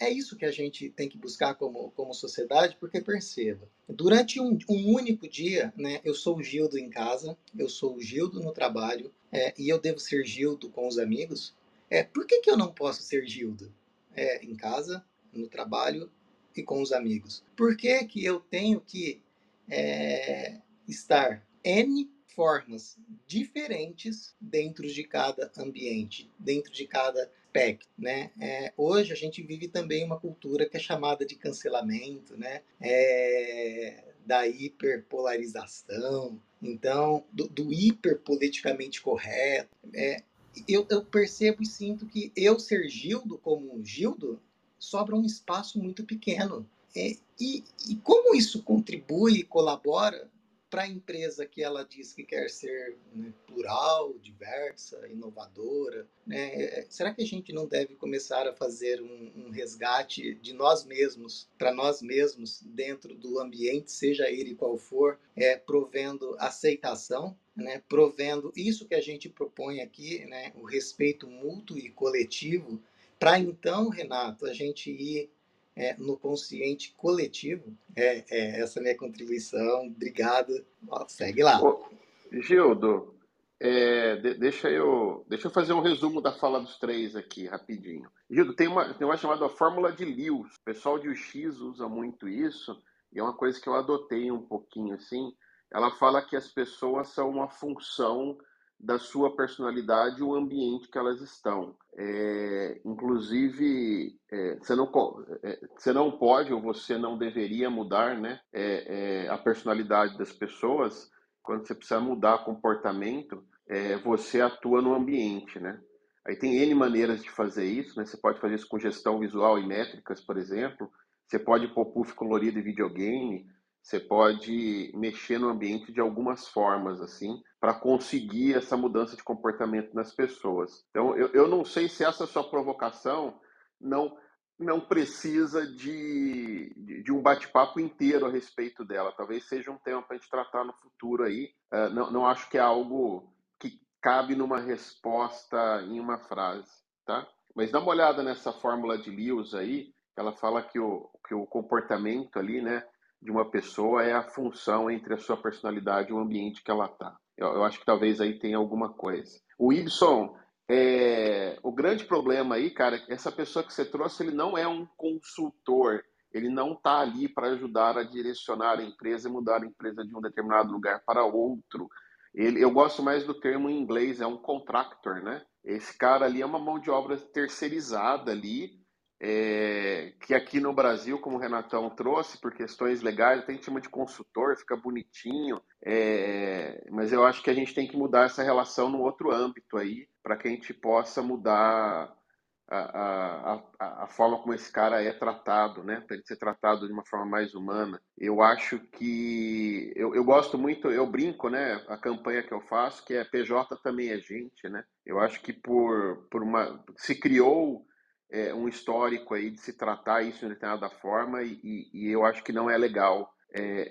é isso que a gente tem que buscar como, como sociedade, porque perceba, durante um, um único dia, né, eu sou o Gildo em casa, eu sou o Gildo no trabalho, é, e eu devo ser Gildo com os amigos, é, por que, que eu não posso ser Gildo é, em casa, no trabalho e com os amigos? Por que, que eu tenho que é, estar N formas diferentes dentro de cada ambiente, dentro de cada aspecto, né? É, hoje a gente vive também uma cultura que é chamada de cancelamento, né? É, da hiperpolarização, então do, do hiperpoliticamente correto. É, eu, eu percebo e sinto que eu ser Gildo como Gildo sobra um espaço muito pequeno. É, e, e como isso contribui e colabora para a empresa que ela diz que quer ser né, plural, diversa, inovadora, né, é, será que a gente não deve começar a fazer um, um resgate de nós mesmos, para nós mesmos, dentro do ambiente, seja ele qual for, é, provendo aceitação, né, provendo isso que a gente propõe aqui, né, o respeito mútuo e coletivo, para então, Renato, a gente ir é, no consciente coletivo. É, é essa é a minha contribuição. Obrigado. Ó, segue lá. Ô,
Gildo, é, de, deixa, eu, deixa eu fazer um resumo da fala dos três aqui, rapidinho. Gildo, tem uma, tem uma chamada Fórmula de Lewis. O pessoal de UX usa muito isso, e é uma coisa que eu adotei um pouquinho assim. Ela fala que as pessoas são uma função da sua personalidade o ambiente que elas estão. É, inclusive, é, você, não, é, você não pode ou você não deveria mudar né, é, é, a personalidade das pessoas. Quando você precisa mudar comportamento, é, você atua no ambiente. Né? Aí tem N maneiras de fazer isso. Né? Você pode fazer isso com gestão visual e métricas, por exemplo. Você pode pôr puff colorido e videogame. Você pode mexer no ambiente de algumas formas, assim, para conseguir essa mudança de comportamento nas pessoas. Então, eu, eu não sei se essa sua provocação não não precisa de, de, de um bate-papo inteiro a respeito dela. Talvez seja um tema para a gente tratar no futuro aí. Uh, não, não acho que é algo que cabe numa resposta em uma frase, tá? Mas dá uma olhada nessa fórmula de Lewis aí, ela fala que o, que o comportamento ali, né, de uma pessoa é a função entre a sua personalidade e o ambiente que ela está. Eu, eu, acho que talvez aí tenha alguma coisa. O Ibson, é, o grande problema aí, cara, é essa pessoa que você trouxe, ele não é um consultor. Ele não está ali para ajudar a direcionar a empresa e mudar a empresa de um determinado lugar para outro. Ele, eu gosto mais do termo em inglês, é um contractor, né? Esse cara ali é uma mão de obra terceirizada ali, é, que aqui no Brasil, como o Renatão trouxe, por questões legais, gente chama de consultor, fica bonitinho, é, mas eu acho que a gente tem que mudar essa relação no outro âmbito aí, para que a gente possa mudar a, a, a, a, forma como esse cara é tratado, né? Para ele ser tratado de uma forma mais humana. Eu acho que. Eu, eu gosto muito, eu brinco, né? A campanha que eu faço, que é PJ também é gente, né? Eu acho que por, por uma. Se criou é, um histórico aí de se tratar isso de determinada forma e, e eu acho que não é legal. É,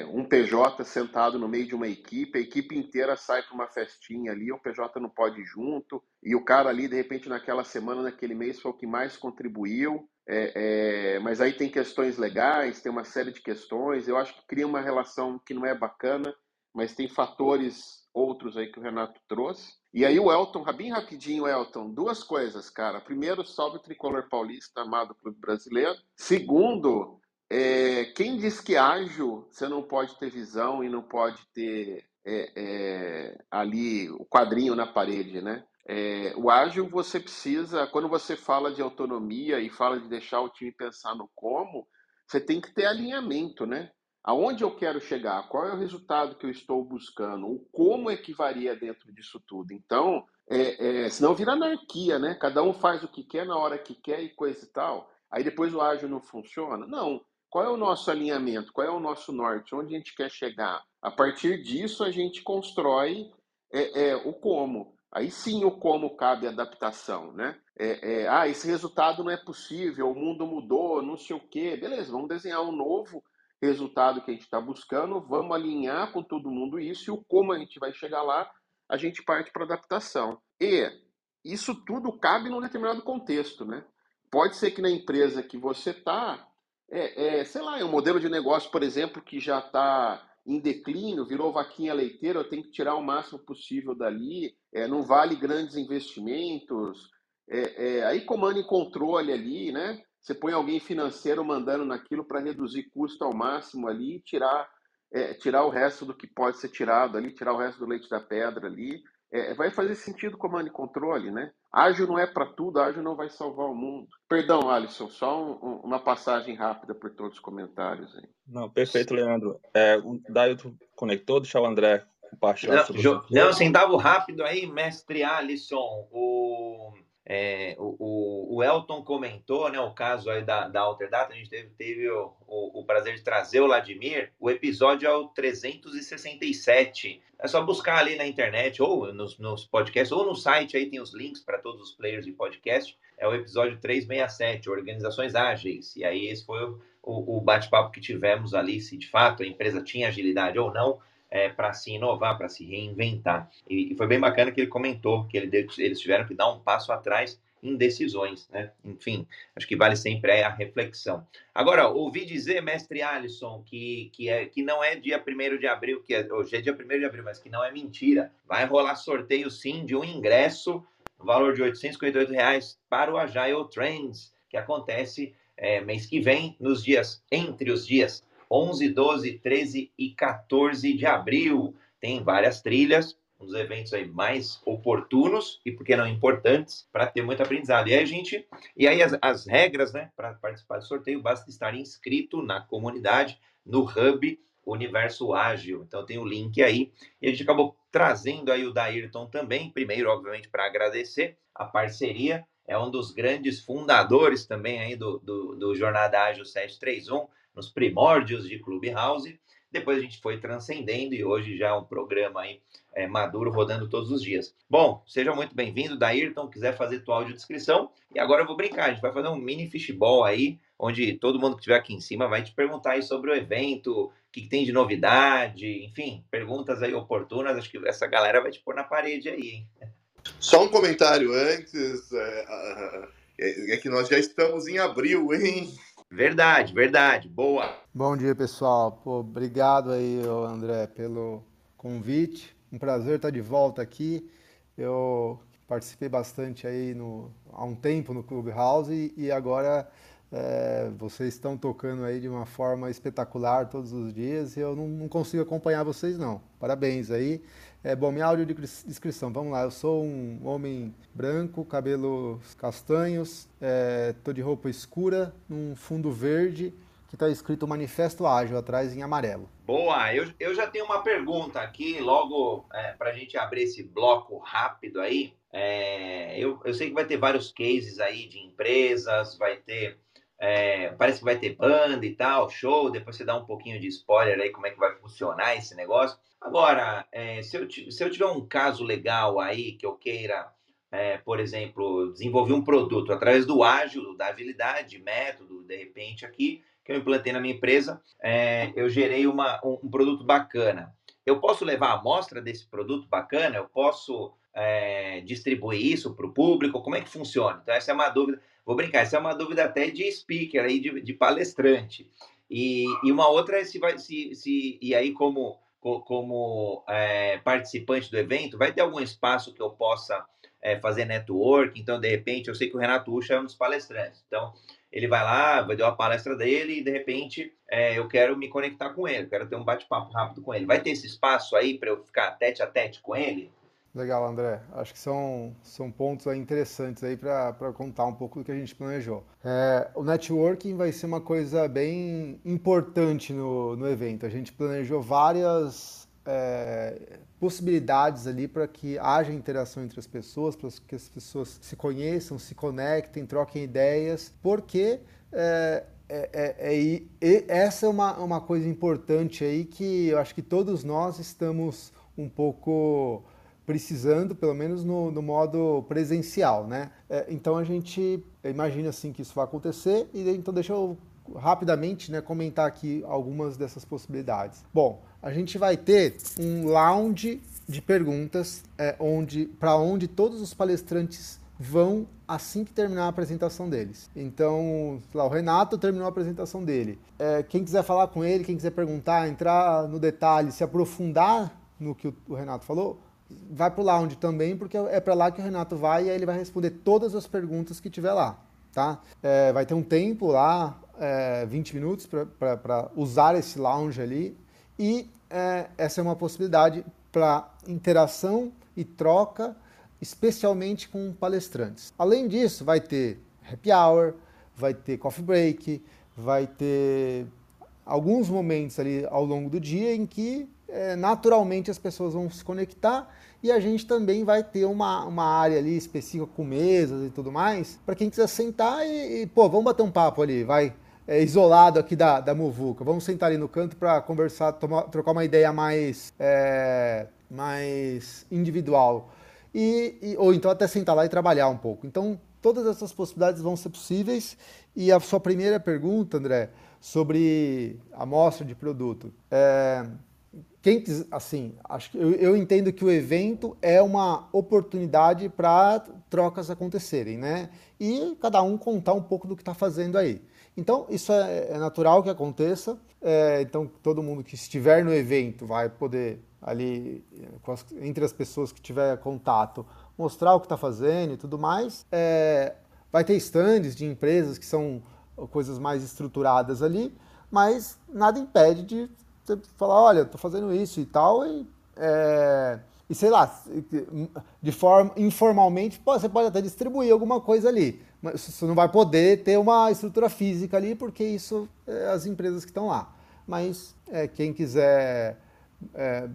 é, um PJ sentado no meio de uma equipe, a equipe inteira sai para uma festinha ali, o PJ não pode ir junto, e o cara ali, de repente, naquela semana, naquele mês, foi o que mais contribuiu. É, é, mas aí tem questões legais, tem uma série de questões, eu acho que cria uma relação que não é bacana, mas tem fatores outros aí que o Renato trouxe. E aí o Elton, bem rapidinho, Elton, duas coisas, cara. Primeiro, salve o tricolor paulista, amado clube brasileiro. Segundo, é, quem diz que ágil você não pode ter visão e não pode ter é, é, ali o quadrinho na parede, né? É, o ágil você precisa, quando você fala de autonomia e fala de deixar o time pensar no como, você tem que ter alinhamento, né? Aonde eu quero chegar? Qual é o resultado que eu estou buscando? O como é que varia dentro disso tudo? Então, é, é, senão vira anarquia, né? Cada um faz o que quer na hora que quer e coisa e tal. Aí depois o ágil não funciona. Não. Qual é o nosso alinhamento? Qual é o nosso norte? Onde a gente quer chegar? A partir disso, a gente constrói é, é o como. Aí sim o como cabe adaptação, né? É, é, ah, esse resultado não é possível, o mundo mudou, não sei o quê. Beleza, vamos desenhar um novo resultado que a gente está buscando, vamos alinhar com todo mundo isso e o como a gente vai chegar lá, a gente parte para adaptação. E isso tudo cabe num determinado contexto, né? Pode ser que na empresa que você está, é, é, sei lá, é um modelo de negócio, por exemplo, que já está em declínio, virou vaquinha leiteira, eu tenho que tirar o máximo possível dali, é, não vale grandes investimentos, é, é, aí comando e controle ali, né? Você põe alguém financeiro mandando naquilo para reduzir custo ao máximo ali e tirar, é, tirar o resto do que pode ser tirado ali, tirar o resto do leite da pedra ali. É, vai fazer sentido comando e controle, né? Ágil não é para tudo, ágil não vai salvar o mundo. Perdão, Alisson, só um, um, uma passagem rápida por todos os comentários aí.
Não, perfeito, Leandro. É, o Dailton conectou, deixar o André compartilhar.
Não, não, centavo rápido aí, mestre Alisson. O é, o, o, Elton comentou, né, o caso aí da, da Alterdata, a gente teve, teve o, o, o, prazer de trazer o Vladimir, o episódio é o 367. É só buscar ali na internet, ou nos, nos podcasts, ou no site, aí tem os links para todos os players de podcast. É o episódio 367, Organizações Ágeis. E aí esse foi o, o bate-papo que tivemos ali, se de fato a empresa tinha agilidade ou não é, para se inovar, para se reinventar. E, e, foi bem bacana que ele comentou que ele, eles tiveram que dar um passo atrás em decisões, né? Enfim, acho que vale sempre a reflexão. Agora, ouvi dizer, mestre Alisson, que, que, é, que não é dia 1 de abril, que é, hoje é dia 1 de abril, mas que não é mentira. Vai rolar sorteio sim de um ingresso no valor de 858 reais para o Agile Trends, que acontece é, mês que vem, nos dias, entre os dias 11, 12, 13 e 14 de abril. Tem várias trilhas, um dos eventos aí mais oportunos e, por que não, importantes para ter muito aprendizado. E aí gente, e aí as, as regras, né, para participar do sorteio, basta estar inscrito na comunidade, no Hub Universo Ágil. Então tem o link aí. E a gente acabou trazendo aí o Dairton também, primeiro, obviamente, para agradecer a parceria. É um dos grandes fundadores também aí do, do, do Jornada Ágil 731, nos primórdios de Clubhouse. Depois a gente foi transcendendo e hoje já é um programa aí é, maduro rodando todos os dias. Bom, seja muito bem-vindo, Dairton. Quiser fazer tua audiodescrição. E agora eu vou brincar, a gente vai fazer um mini fishball aí, onde todo mundo que estiver aqui em cima vai te perguntar aí sobre o evento, o que, que, tem de novidade, enfim, perguntas aí oportunas. Acho que essa galera vai te pôr na parede aí, hein?
Só um comentário antes. É, é, é que nós já estamos em abril, hein?
Verdade, verdade. Boa.
Bom dia, pessoal. Pô, obrigado aí, André, pelo convite. Um prazer estar de volta aqui. Eu participei bastante aí no, há um tempo no Clubhouse e, e agora é, vocês estão tocando aí de uma forma espetacular todos os dias e eu não, não consigo acompanhar vocês não. Parabéns aí. É, bom, minha áudio de descrição, vamos lá. Eu sou um homem branco, cabelos castanhos, é, de roupa escura, num fundo verde, que está escrito Manifesto Ágil atrás em amarelo.
Boa, eu, eu já tenho uma pergunta aqui, logo é, para a gente abrir esse bloco rápido aí. É, eu, eu sei que vai ter vários cases aí de empresas, vai ter. É, parece que vai ter banda e tal, show. Depois você dá um pouquinho de spoiler aí como é que vai funcionar esse negócio. Agora, é, se, eu, se eu tiver um caso legal aí que eu queira, é, por exemplo, desenvolver um produto através do ágil, da habilidade, método, de repente aqui, que eu implantei na minha empresa, é, eu gerei uma, um, um, produto bacana. Eu posso levar a amostra desse produto bacana? Eu posso é, distribuir isso para o público? Como é que funciona? Então, essa é uma dúvida. Vou brincar, essa é uma dúvida até de speaker, aí, de, de palestrante. E, e uma outra é se vai. Se, se, e aí, como como é, participante do evento, vai ter algum espaço que eu possa é, fazer network? Então, de repente, eu sei que o Renato Ucha é um dos palestrantes. Então, ele vai lá, vai dar uma palestra dele e, de repente, é, eu quero me conectar com ele, quero ter um bate-papo rápido com ele. Vai ter esse espaço aí para eu ficar tete a tete com ele?
Legal, André. Acho que são, são pontos interessantes aí para contar um pouco do que a gente planejou. É, o networking vai ser uma coisa bem importante no, no evento. A gente planejou várias é, possibilidades ali para que haja interação entre as pessoas, para que as pessoas se conheçam, se conectem, troquem ideias, porque é, é, é, é essa é uma, uma coisa importante aí que eu acho que todos nós estamos um pouco precisando, pelo menos no, no modo presencial, né? É, então a gente imagina assim que isso vai acontecer e então deixa eu rapidamente né, comentar aqui algumas dessas possibilidades. Bom, a gente vai ter um lounge de perguntas é, onde para onde todos os palestrantes vão assim que terminar a apresentação deles. Então, lá, o Renato terminou a apresentação dele. É, quem quiser falar com ele, quem quiser perguntar, entrar no detalhe, se aprofundar no que o Renato falou, vai para o lounge também, porque é para lá que o Renato vai e aí ele vai responder todas as perguntas que tiver lá, tá? É, vai ter um tempo lá, é, 20 minutos para usar esse lounge ali e é, essa é uma possibilidade para interação e troca, especialmente com palestrantes. Além disso, vai ter happy hour, vai ter coffee break, vai ter alguns momentos ali ao longo do dia em que é, naturalmente as pessoas vão se conectar e a gente também vai ter uma, uma área ali específica com mesas e tudo mais, para quem quiser sentar e, e, pô, vamos bater um papo ali, vai, é, isolado aqui da, da Muvuca. Vamos sentar ali no canto para conversar, tomar, trocar uma ideia mais, é, mais individual. E, e, ou então até sentar lá e trabalhar um pouco. Então, todas essas possibilidades vão ser possíveis. E a sua primeira pergunta, André, sobre amostra de produto. É, quem assim, acho que eu, eu, entendo que o evento é uma oportunidade para trocas acontecerem, né? E cada um contar um pouco do que está fazendo aí. Então, isso é, é natural que aconteça. É, então, todo mundo que estiver no evento vai poder ali, as, entre as pessoas que tiver contato, mostrar o que está fazendo e tudo mais. É, vai ter stands de empresas que são coisas mais estruturadas ali, mas nada impede de falar, olha, estou fazendo isso e tal, e é, e sei lá, de forma informalmente, você pode até distribuir alguma coisa ali, mas você não vai poder ter uma estrutura física ali, porque isso é as empresas que estão lá. Mas é, quem quiser é,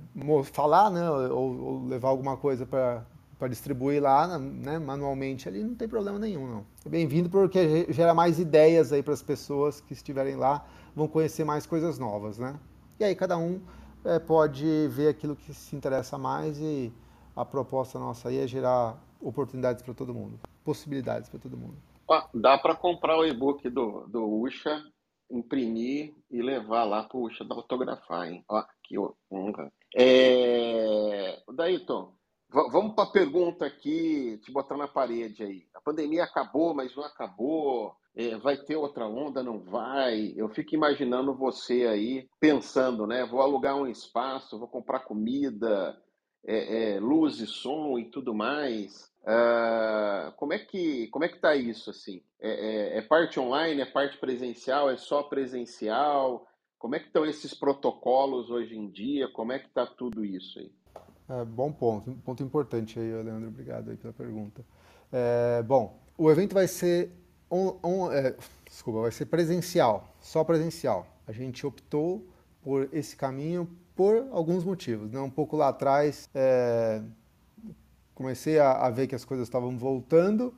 falar, né, ou, ou, levar alguma coisa para distribuir lá, né, manualmente ali, não tem problema nenhum, não. É bem-vindo porque gera mais ideias aí para as pessoas que estiverem lá, vão conhecer mais coisas novas, né? E aí cada um é, pode ver aquilo que se interessa mais e a proposta nossa aí é gerar oportunidades para todo mundo, possibilidades para todo mundo.
dá para comprar o e-book do, do Ucha, imprimir e levar lá para o Ucha autografar, hein? Ó, que honra. É... Daíton, vamos para a pergunta aqui, te botar na parede aí. A pandemia acabou, mas não acabou é, vai ter outra onda, não vai. Eu fico imaginando você aí pensando, né? Vou alugar um espaço, vou comprar comida, é, é, luz e som e tudo mais. Uh, como é que como é que tá isso assim? É, é, é, parte online, é parte presencial, é só presencial? Como é que estão esses protocolos hoje em dia? Como é que está tudo isso aí?
É, bom ponto, ponto importante aí, Leandro. Obrigado aí pela pergunta. É, bom, o evento vai ser on, on, é, desculpa, vai ser presencial, só presencial. A gente optou por esse caminho por alguns motivos. Né? Um pouco lá atrás, é, comecei a, a, ver que as coisas estavam voltando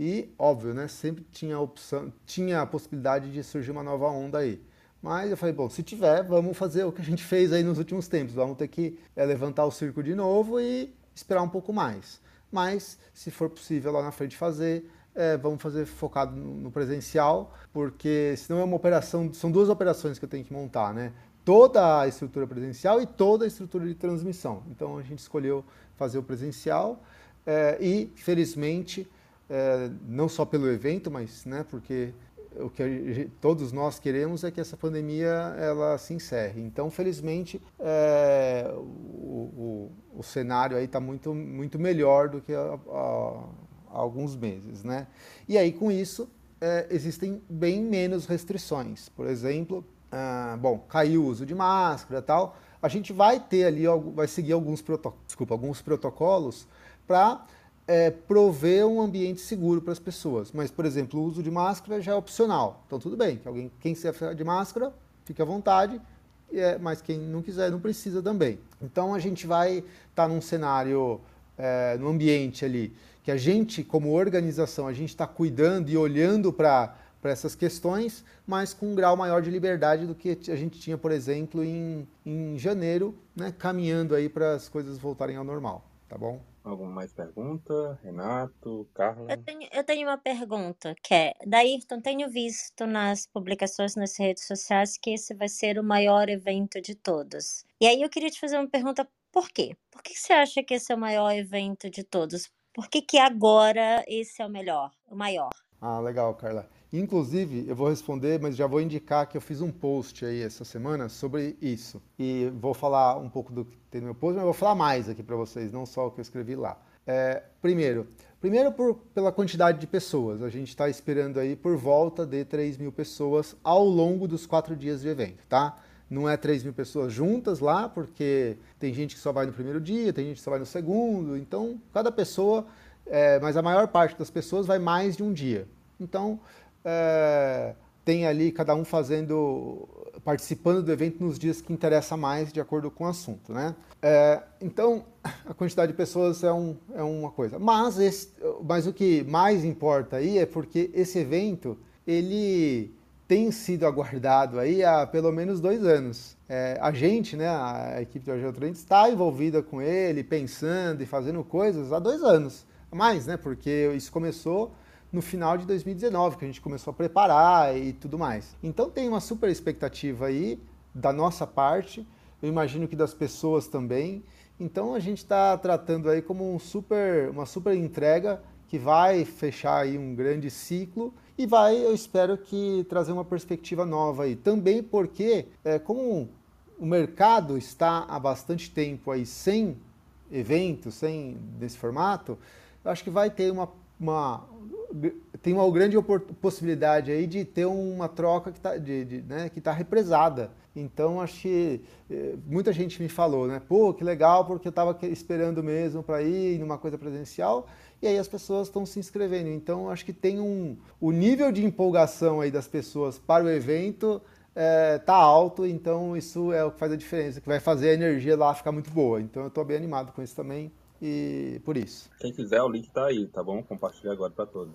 e, óbvio, né, sempre tinha a opção, tinha a possibilidade de surgir uma nova onda aí. Mas eu falei, bom, se tiver, vamos fazer o que a gente fez aí nos últimos tempos. Vamos ter que é, levantar o circo de novo e esperar um pouco mais. Mas, se for possível lá na frente fazer, é, vamos fazer focado no presencial, porque senão é uma operação, são duas operações que eu tenho que montar, né? Toda a estrutura presencial e toda a estrutura de transmissão. Então a gente escolheu fazer o presencial é, e, felizmente, é, não só pelo evento, mas né, porque o que todos nós queremos é que essa pandemia ela se encerre. Então, felizmente, é, o, o, o, cenário aí está muito, muito melhor do que a, alguns meses, né? E aí com isso é, existem bem menos restrições. Por exemplo, ah, bom, caiu o uso de máscara, tal. A gente vai ter ali, vai seguir alguns, proto, desculpa, alguns protocolos para é, prover um ambiente seguro para as pessoas. Mas, por exemplo, o uso de máscara já é opcional. Então tudo bem, que alguém quem ficar de máscara, fique à vontade. É, mas quem não quiser não precisa também. Então a gente vai estar tá num cenário, é, no ambiente ali que a gente, como organização, a gente está cuidando e olhando para para essas questões, mas com um grau maior de liberdade do que a gente tinha, por exemplo, em, em janeiro, né, caminhando aí para as coisas voltarem ao normal, tá bom?
Alguma mais pergunta? Renato, Carla?
Eu tenho, eu tenho uma pergunta, que é, Daírton, tenho visto nas publicações nas redes sociais que esse vai ser o maior evento de todos. E aí eu queria te fazer uma pergunta, por quê? Por que você acha que esse é o maior evento de todos? Por que, que agora esse é o melhor, o maior?
Ah, legal, Carla. Inclusive, eu vou responder, mas já vou indicar que eu fiz um post aí essa semana sobre isso. E vou falar um pouco do que tem no meu post, mas vou falar mais aqui para vocês, não só o que eu escrevi lá. É, primeiro, primeiro por, pela quantidade de pessoas. A gente está esperando aí por volta de 3 mil pessoas ao longo dos quatro dias de evento, tá? Não é 3 mil pessoas juntas lá, porque tem gente que só vai no primeiro dia, tem gente que só vai no segundo, então cada pessoa, é, mas a maior parte das pessoas vai mais de um dia. Então é, tem ali cada um fazendo, participando do evento nos dias que interessa mais, de acordo com o assunto, né? É, então a quantidade de pessoas é, um, é uma coisa, mas, esse, mas o que mais importa aí é porque esse evento ele tem sido aguardado aí há pelo menos dois anos. É, a gente, né, a equipe do Argel Trent está envolvida com ele, pensando e fazendo coisas há dois anos. Mais, né, porque isso começou no final de 2019, que a gente começou a preparar e tudo mais. Então tem uma super expectativa aí da nossa parte, eu imagino que das pessoas também. Então a gente está tratando aí como um super, uma super entrega que vai fechar aí um grande ciclo e vai, eu espero que trazer uma perspectiva nova aí. Também porque, é, como o mercado está há bastante tempo aí sem eventos, sem desse formato, eu acho que vai ter uma, uma tem uma grande possibilidade aí de ter uma troca que está né, que tá represada. Então, acho que eh, muita gente me falou, né? Pô, que legal, porque eu estava esperando mesmo para ir numa coisa presencial, e aí as pessoas estão se inscrevendo. Então, acho que tem um. O nível de empolgação aí das pessoas para o evento é, tá alto, então isso é o que faz a diferença, que vai fazer a energia lá ficar muito boa. Então, eu estou bem animado com isso também, e por isso.
Quem quiser, o link está aí, tá bom? Compartilha agora para todos.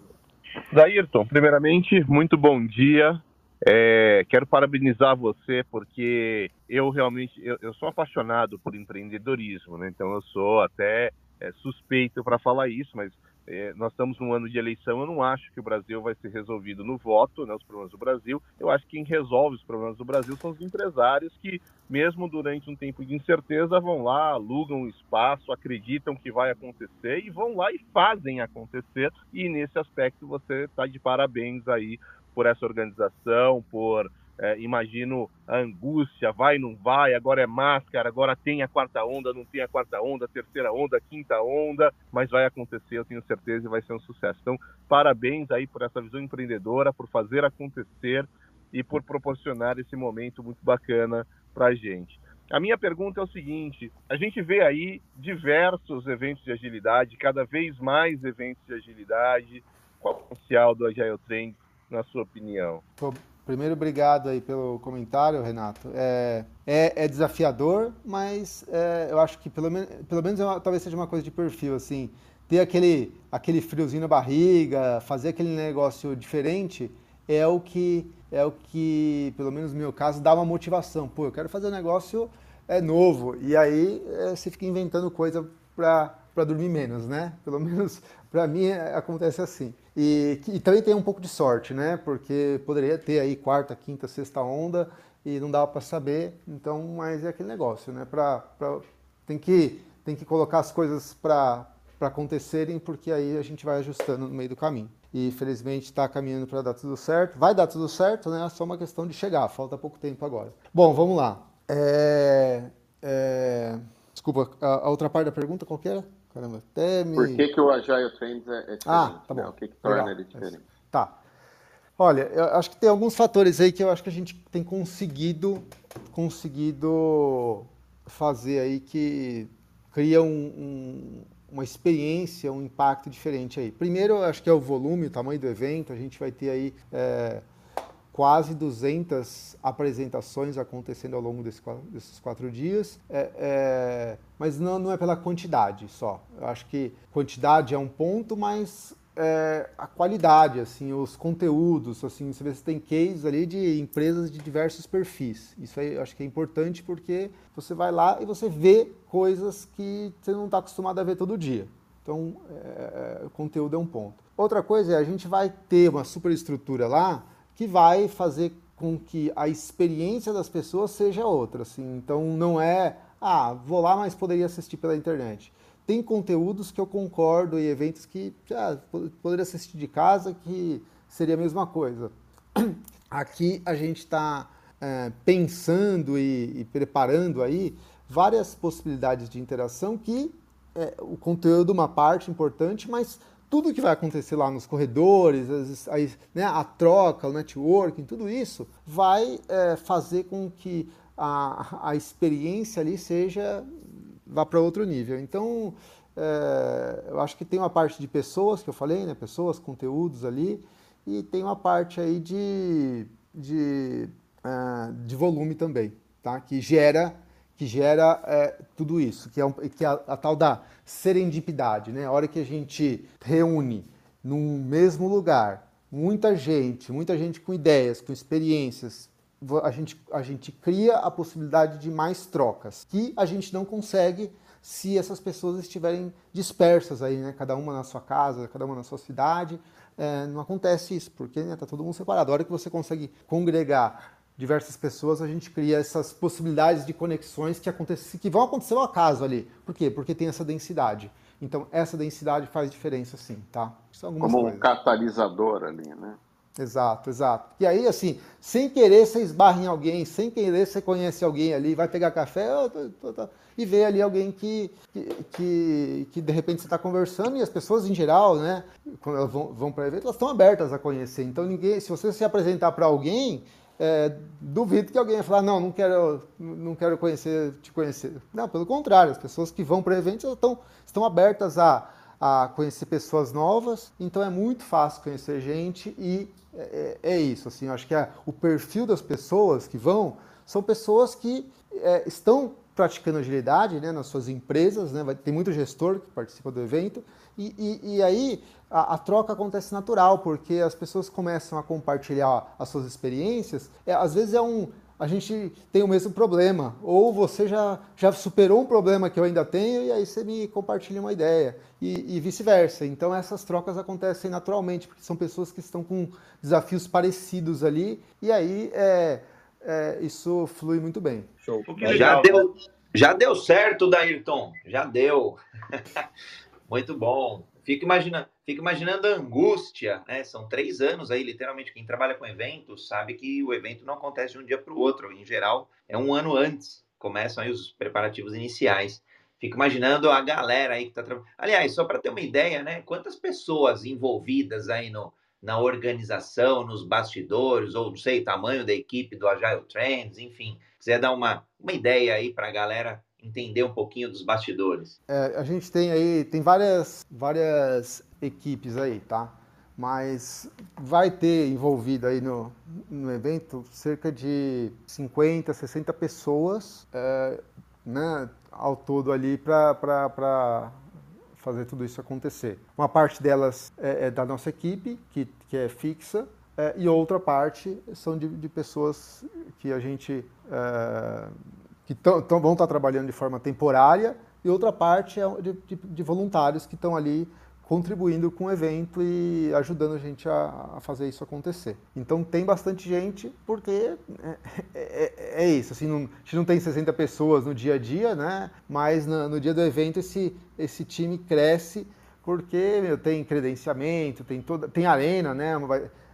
Daírton, primeiramente, muito bom dia. É, quero parabenizar você porque eu realmente eu, eu, sou apaixonado por empreendedorismo, né? então eu sou até é, suspeito para falar isso, mas é, nós estamos num ano de eleição. Eu não acho que o Brasil vai ser resolvido no voto, né, os problemas do Brasil. Eu acho que quem resolve os problemas do Brasil são os empresários que, mesmo durante um tempo de incerteza, vão lá, alugam o espaço, acreditam que vai acontecer e vão lá e fazem acontecer. E nesse aspecto você está de parabéns aí por essa organização, por é, imagino a angústia, vai, não vai, agora é máscara, agora tem a quarta onda, não tem a quarta onda, terceira onda, quinta onda, mas vai acontecer, eu tenho certeza, e vai ser um sucesso. Então, parabéns aí por essa visão empreendedora, por fazer acontecer e por proporcionar esse momento muito bacana para a gente. A minha pergunta é o seguinte: a gente vê aí diversos eventos de agilidade, cada vez mais eventos de agilidade. Qual o potencial do Agile Trend na sua opinião?
Primeiro, obrigado aí pelo comentário, Renato. É, é, é desafiador, mas é, eu acho que pelo, men pelo menos é uma, talvez seja uma coisa de perfil, assim, ter aquele, aquele friozinho na barriga, fazer aquele negócio diferente é o que é o que, pelo menos no meu caso, dá uma motivação. Pô, eu quero fazer um negócio é novo e aí é, você fica inventando coisa para para dormir menos, né? Pelo menos para mim é, acontece assim. E, e, também tem um pouco de sorte, né? Porque poderia ter aí quarta, quinta, sexta onda e não dava para saber. Então, mas é aquele negócio, né? Pra, pra, tem, que, tem que colocar as coisas para acontecerem, porque aí a gente vai ajustando no meio do caminho. E felizmente está caminhando para dar tudo certo. Vai dar tudo certo, né? É só uma questão de chegar. Falta pouco tempo agora. Bom, vamos lá. É, é, desculpa, a, a outra parte da pergunta qual que era?
Caramba, até me... Por que, que o Agile Trends é, é diferente?
Ah, tá
bom.
Né?
O que, que torna Legal. ele diferente?
Tá. Olha, eu acho que tem alguns fatores aí que eu acho que a gente tem conseguido, conseguido fazer aí que cria um, um, uma experiência, um impacto diferente aí. Primeiro, eu acho que é o volume, o tamanho do evento. A gente vai ter aí é, quase 200 apresentações acontecendo ao longo desse, desses quatro dias, é, é, mas não, não é pela quantidade só. Eu acho que quantidade é um ponto, mas é, a qualidade, assim, os conteúdos, assim, você vê se tem cases ali de empresas de diversos perfis. Isso aí eu acho que é importante porque você vai lá e você vê coisas que você não está acostumado a ver todo dia. Então, é, o conteúdo é um ponto. Outra coisa é a gente vai ter uma superestrutura lá que vai fazer com que a experiência das pessoas seja outra. Assim. Então não é, ah, vou lá, mas poderia assistir pela internet. Tem conteúdos que eu concordo e eventos que ah, poderia assistir de casa que seria a mesma coisa. Aqui a gente está é, pensando e, e, preparando aí várias possibilidades de interação que é, o conteúdo é uma parte importante, mas tudo que vai acontecer lá nos corredores, as, a, né, a troca, o networking, tudo isso vai é, fazer com que a, a experiência ali seja vá para outro nível. Então, é, eu acho que tem uma parte de pessoas que eu falei, né, pessoas, conteúdos ali, e tem uma parte aí de, de, uh, de volume também, tá? que gera que gera é, tudo isso, que é, um, que é a, a, tal da serendipidade, né? A hora que a gente reúne num mesmo lugar muita gente, muita gente com ideias, com experiências, a gente, a gente cria a possibilidade de mais trocas, que a gente não consegue se essas pessoas estiverem dispersas aí, né? Cada uma na sua casa, cada uma na sua cidade. É, não acontece isso, porque está né, tá todo mundo separado. A hora que você consegue congregar diversas pessoas, a gente cria essas possibilidades de conexões que, acontecem, que vão acontecer ao acaso ali. Por quê? Porque tem essa densidade. Então, essa densidade faz diferença sim, tá?
Como coisas. um catalisador ali, né?
Exato, exato. E aí, assim, sem querer você esbarra em alguém, sem querer você conhece alguém ali, vai pegar café e vê ali alguém que, que, que de repente você está conversando e as pessoas em geral, né, quando elas vão, vão para evento, elas estão abertas a conhecer. Então, ninguém, se você se apresentar para alguém, é, duvido que alguém vai falar, não, não quero, não quero conhecer, te conhecer. Não, pelo contrário, as pessoas que vão para eventos estão, estão abertas a, a conhecer pessoas novas, então é muito fácil conhecer gente e é, é, é isso, assim, eu acho que é, o perfil das pessoas que vão são pessoas que é, estão praticando agilidade né, nas suas empresas, né, vai, tem muito gestor que participa do evento, e, e, e aí a, a, troca acontece natural, porque as pessoas começam a compartilhar as suas experiências, é, às vezes é um, a gente tem o mesmo problema, ou você já, já superou um problema que eu ainda tenho e aí você me compartilha uma ideia, e, e vice-versa. Então essas trocas acontecem naturalmente, porque são pessoas que estão com desafios parecidos ali, e aí é, é, isso flui muito bem.
Show. Já deu, já deu certo, Dairton, já deu. muito bom. Fico imaginando, fico imaginando a angústia, né? São três anos aí, literalmente. Quem trabalha com eventos sabe que o evento não acontece de um dia para o outro. Em geral, é um ano antes. Começam aí os preparativos iniciais. Fico imaginando a galera aí que está trabalhando. Aliás, só para ter uma ideia, né? Quantas pessoas envolvidas aí no, na organização, nos bastidores, ou não sei, tamanho da equipe do Agile Trends, enfim. Quiser dar uma, uma ideia aí para a galera entender um pouquinho dos bastidores?
É, a gente tem aí, tem várias, várias equipes aí, tá? Mas vai ter envolvido aí no, no evento cerca de 50, 60 pessoas é, né, ao todo ali para fazer tudo isso acontecer. Uma parte delas é, é da nossa equipe, que, que é fixa, é, e outra parte são de, de pessoas que a gente é, que tão, tão, vão estar trabalhando de forma temporária, e outra parte é de, de, de voluntários que estão ali contribuindo com o evento e ajudando a gente a, a, fazer isso acontecer. Então tem bastante gente, porque é, é, é, é isso, assim, não, a gente não tem 60 pessoas no dia a dia, né? Mas no, no dia do evento esse, esse time cresce porque meu, tem credenciamento, tem toda, tem arena, né?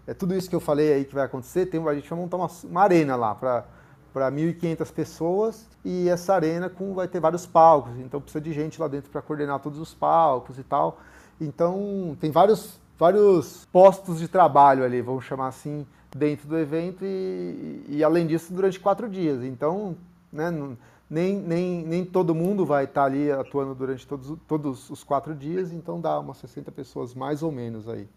É tudo isso que eu falei aí que vai acontecer, tem, a gente vai montar uma, uma arena lá para para 1.500 pessoas e essa arena com, vai ter vários palcos, então precisa de gente lá dentro para coordenar todos os palcos e tal. Então tem vários, vários postos de trabalho ali, vamos chamar assim, dentro do evento e, e além disso durante quatro dias. Então, né, nem, nem, nem todo mundo vai estar ali atuando durante todos, todos os quatro dias, então dá umas 60 pessoas mais ou menos aí.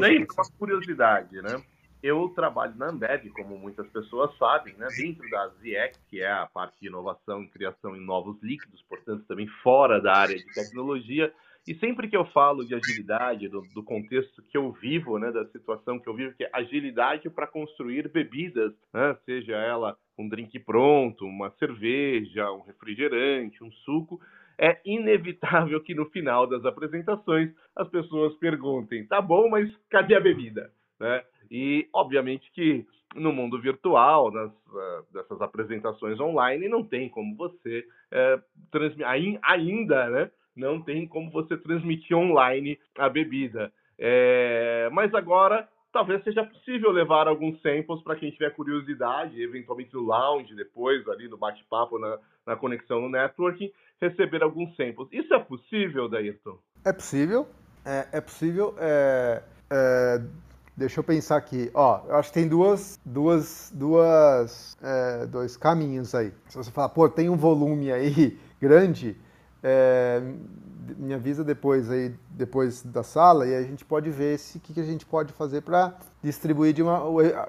Daí, uma curiosidade, né? Eu trabalho na Ambev, como muitas pessoas sabem, né, dentro da ZIEC, que é a parte de inovação e criação em novos líquidos, portanto, também fora da área de tecnologia. E sempre que eu falo de agilidade, do, do contexto que eu vivo, né, da situação que eu vivo, que é agilidade para construir bebidas, né, seja ela um drink pronto, uma cerveja, um refrigerante, um suco, é inevitável que no final das apresentações as pessoas perguntem: tá bom, mas cadê a bebida? Né? E, obviamente, que no mundo virtual, nas, uh, dessas apresentações online, não tem como você uh, transmitir, ainda, né? Não tem como você transmitir online a bebida. É, mas agora, talvez seja possível levar alguns samples para quem tiver curiosidade, eventualmente no lounge, depois, ali no bate-papo, na, na conexão no networking, receber alguns samples. Isso é possível, Dayrton?
É possível. É, é possível. É, é Deixa eu pensar aqui. Ó, eu acho que tem duas, duas, duas, é, dois caminhos aí. Se você falar, pô, tem um volume aí grande, é, me avisa depois aí, depois da sala, e a gente pode ver o que, que a gente pode fazer para distribuir de uma,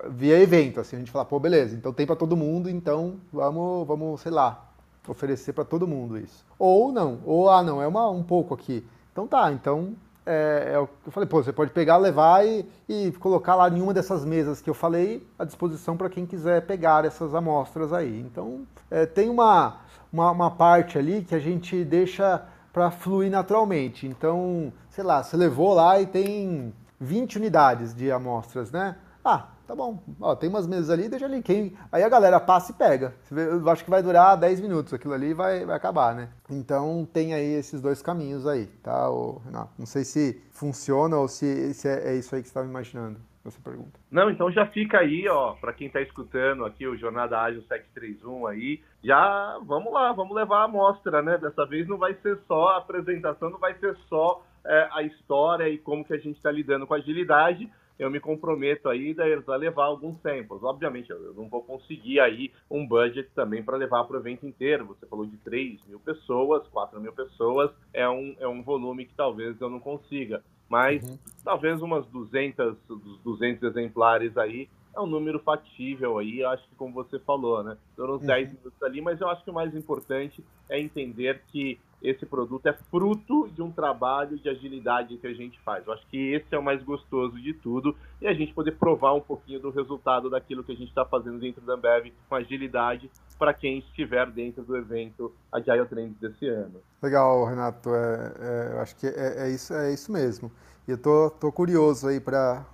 via evento. Assim, a gente fala, pô, beleza, então tem para todo mundo, então vamos, vamos, sei lá, oferecer para todo mundo isso. Ou não, ou ah, não, é uma, um pouco aqui. Então tá, então é, é, eu falei, pô, você pode pegar, levar e, e colocar lá em uma dessas mesas que eu falei à disposição para quem quiser pegar essas amostras aí. Então, é, tem uma, uma, uma, parte ali que a gente deixa para fluir naturalmente. Então, sei lá, você levou lá e tem 20 unidades de amostras, né? Ah, tá bom, ó, tem umas mesas ali, deixa ali. Quem... Aí a galera passa e pega. Eu acho que vai durar 10 minutos, aquilo ali vai, vai acabar, né? Então tem aí esses dois caminhos aí, tá? Ou, não, não sei se funciona ou se, se é, é isso aí que você estava imaginando. essa pergunta.
Não, então já fica aí, ó, para quem está escutando aqui o Jornada Ágil 731 aí, já vamos lá, vamos levar a amostra, né? Dessa vez não vai ser só a apresentação, não vai ser só é, a história e como que a gente está lidando com agilidade, eu me comprometo aí a levar alguns samples. Obviamente, eu não vou conseguir aí um budget também para levar para o evento inteiro. Você falou de 3 mil pessoas, 4 mil pessoas, é um, é um volume que talvez eu não consiga. Mas uhum. talvez umas 200, 200 exemplares aí é um número fatível aí, acho que como você falou, né? Foram uns uhum. 10 minutos ali, mas eu acho que o mais importante é entender que esse produto é fruto de um trabalho de agilidade que a gente faz. Eu acho que esse é o mais gostoso de tudo e a gente poder provar um pouquinho do resultado daquilo que a gente está fazendo dentro da Ambev com agilidade para quem estiver dentro do evento Agile Trends desse ano.
Legal, Renato. É, é, eu acho que é, é, isso, é isso mesmo. E eu tô, tô curioso aí para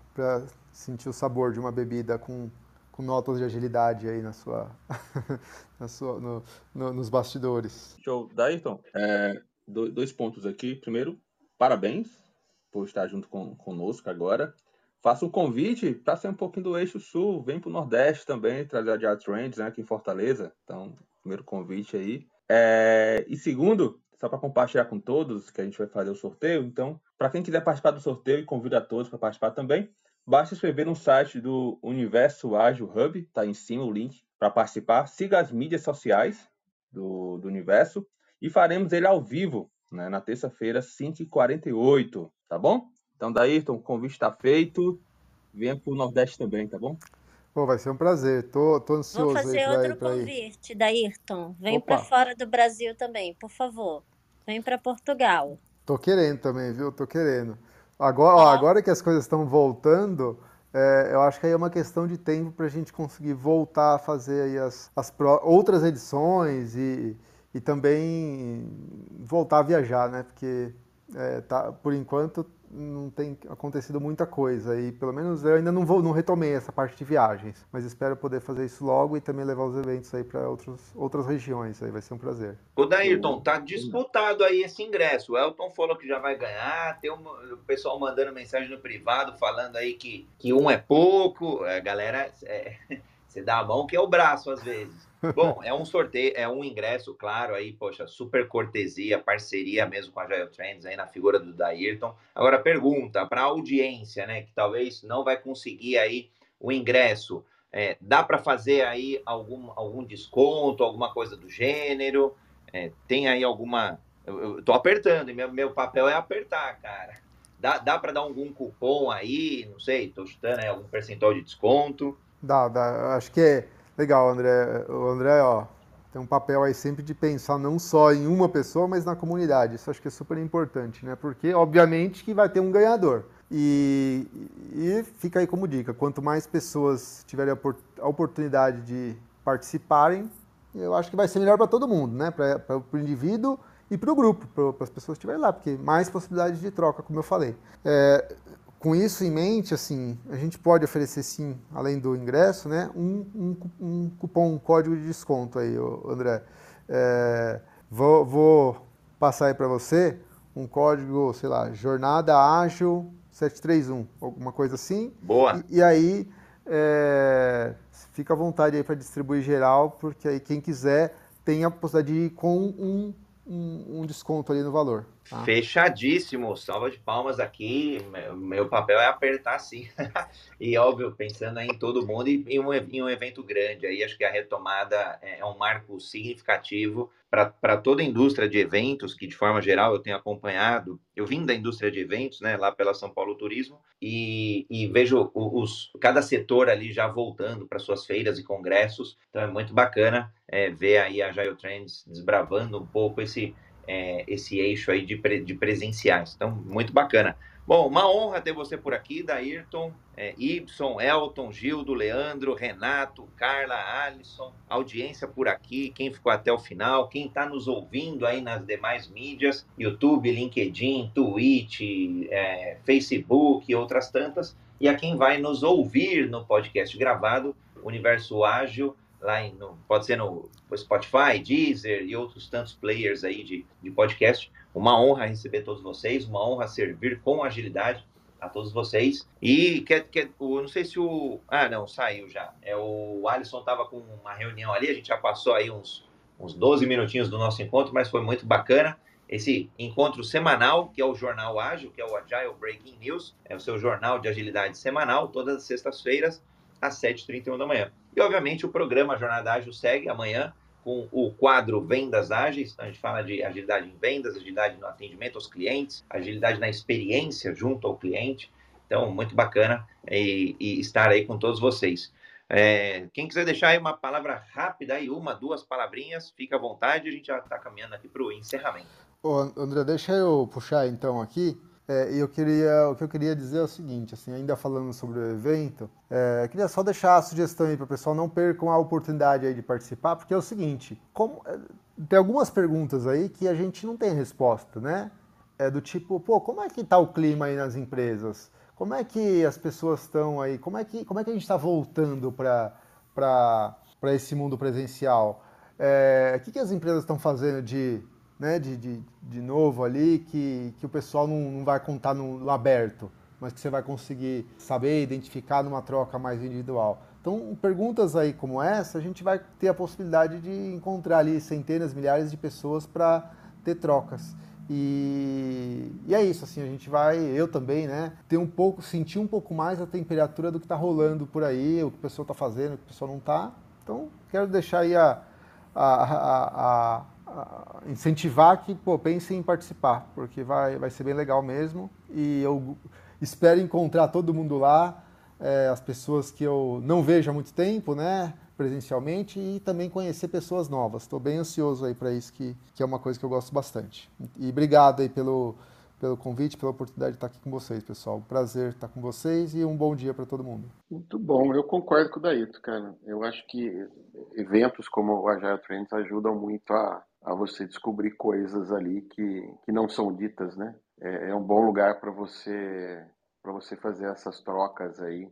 sentir o sabor de uma bebida com com notas de agilidade aí na sua, na sua no, no, nos bastidores.
Show. Daíton, é, dois pontos aqui. Primeiro, parabéns por estar junto com, conosco agora. Faça um convite para ser um pouquinho do eixo sul, vem para o Nordeste também, trazer a Jar Trends né, aqui em Fortaleza. Então, primeiro convite aí. É, e segundo, só para compartilhar com todos que a gente vai fazer o sorteio. Então, para quem quiser participar do sorteio, convido a todos para participar também. Basta escrever no site do Universo Ágil Hub, está em cima o link para participar. Siga as mídias sociais do, do Universo e faremos ele ao vivo né, na terça-feira, 5h48, tá bom? Então, Daírton, o convite está feito. Venha para o Nordeste também, tá bom?
Pô, vai ser um prazer. Tô, tô ansioso.
Vou fazer outro ir, convite, Daírton. Vem para fora do Brasil também, por favor. Vem para Portugal.
Tô querendo também, viu? Tô querendo. Agora, ó, agora que as coisas estão voltando, é, eu acho que aí é uma questão de tempo para a gente conseguir voltar a fazer aí as, as pro, outras edições e, e também voltar a viajar, né? Porque é, tá, por enquanto não tem acontecido muita coisa e pelo menos eu ainda não vou não retomei essa parte de viagens, mas espero poder fazer isso logo e também levar os eventos aí para outras regiões, aí vai ser um prazer.
O Daírton, tá disputado aí esse ingresso. O Elton falou que já vai ganhar, tem um, o pessoal mandando mensagem no privado falando aí que, que um é pouco, a galera é, você dá a mão que é o braço às vezes. Bom, é um sorteio, é um ingresso, claro, aí, poxa, super cortesia, parceria mesmo com a Agile Trends aí na figura do Dayrton. Agora, pergunta para a audiência, né, que talvez não vai conseguir aí o ingresso, é, dá para fazer aí algum, algum desconto, alguma coisa do gênero? É, tem aí alguma. Eu, eu tô apertando, meu, meu papel é apertar, cara. Dá, dá para dar algum cupom aí? Não sei, tô chutando aí algum percentual de desconto?
Dá, dá. Acho que é Legal, André. O André, ó, tem um papel aí sempre de pensar não só em uma pessoa, mas na comunidade. Isso acho que é super importante, né? Porque, obviamente, que vai ter um ganhador. E, e fica aí como dica: quanto mais pessoas tiverem a oportunidade de participarem, eu acho que vai ser melhor para todo mundo, né? Para o indivíduo e para o grupo, para as pessoas que estiverem lá, porque mais possibilidades de troca, como eu falei. É, com isso em mente, assim, a gente pode oferecer sim, além do ingresso, né, um, um, um cupom, um código de desconto aí, André. É, vou, vou, passar aí para você um código, sei lá, Jornada Ágil 731, alguma coisa assim.
Boa.
E, e aí é, fica à vontade aí para distribuir geral, porque aí quem quiser tem a possibilidade de ir com um, um, um desconto ali no valor.
Tá. Fechadíssimo, salva de palmas aqui. Meu papel é apertar sim. e óbvio, pensando em todo mundo e em um, em um evento grande. Aí acho que a retomada é, é um marco significativo para toda a indústria de eventos, que de forma geral eu tenho acompanhado. Eu vim da indústria de eventos, né, lá pela São Paulo Turismo, e, e vejo os, cada setor ali já voltando para suas feiras e congressos. Então é muito bacana é, ver aí a Agile Trends desbravando um pouco esse é, esse eixo aí de, pre, de presenciais. Então, muito bacana. Bom, uma honra ter você por aqui, Daírton, é, Ibson, Elton, Gildo, Leandro, Renato, Carla, Alisson, audiência por aqui, quem ficou até o final, quem está nos ouvindo aí nas demais mídias, YouTube, LinkedIn, Twitch, é, Facebook e outras tantas, e a quem vai nos ouvir no podcast gravado, Universo Ágil, lá em, no, pode ser no Spotify, Deezer e outros tantos players aí de, de podcast. Uma honra receber todos vocês, uma honra servir com agilidade. a todos vocês. E quer, quer, o, não sei se o. Ah, não, saiu já. É, o Alisson estava com uma reunião ali, a gente já passou aí uns, uns 12 minutinhos do nosso encontro, mas foi muito bacana. Esse encontro semanal, que é o Jornal Ágil, que é o Agile Breaking News, é o seu jornal de agilidade semanal, todas as sextas-feiras, às 7h31 da manhã. E, obviamente, o programa Jornada Ágil segue amanhã com o quadro Vendas Ágeis. Então, a gente fala de agilidade em vendas, agilidade no atendimento aos clientes, agilidade na experiência junto ao cliente. Então, muito bacana e, e estar aí com todos vocês. É, quem quiser deixar aí uma palavra rápida, aí uma, duas palavrinhas, fica à vontade. A gente já está caminhando aqui para o encerramento.
Ô, André, deixa eu puxar então aqui. É, eu queria, o que eu queria dizer é o seguinte, assim, ainda falando sobre o evento, é, queria só deixar a sugestão aí para o pessoal não percam a oportunidade aí de participar, porque é o seguinte, como, é, tem algumas perguntas aí que a gente não tem resposta, né? É do tipo, pô, como é que está o clima aí nas empresas? Como é que as pessoas estão aí? Como é que, como é que a gente está voltando para esse mundo presencial? É, o que, que as empresas estão fazendo de né, de, de, de novo ali, que, que o pessoal não, não vai contar no aberto, mas que você vai conseguir saber identificar numa troca mais individual. Então, perguntas aí como essa, a gente vai ter a possibilidade de encontrar ali centenas, milhares de pessoas para ter trocas. E, e, é isso, assim, a gente vai, eu também, né, ter um pouco, sentir um pouco mais a temperatura do que está rolando por aí, o que o pessoal está fazendo, o que o pessoal não está. Então, quero deixar aí a, a, a, a incentivar que pô, pensem em participar, porque vai, vai ser bem legal mesmo. E eu espero encontrar todo mundo lá, é, as pessoas que eu não vejo há muito tempo, né, presencialmente, e também conhecer pessoas novas. Estou bem ansioso aí para isso, que, que é uma coisa que eu gosto bastante. E obrigado aí pelo, pelo convite, pela oportunidade de estar aqui com vocês, pessoal. Prazer estar com vocês e um bom dia para todo mundo.
Muito bom, eu concordo com o Daíto, cara. Eu acho que eventos como o Agile Trends ajudam muito a a você descobrir coisas ali que, que não são ditas, né? É, é um bom lugar para você para você fazer essas trocas aí.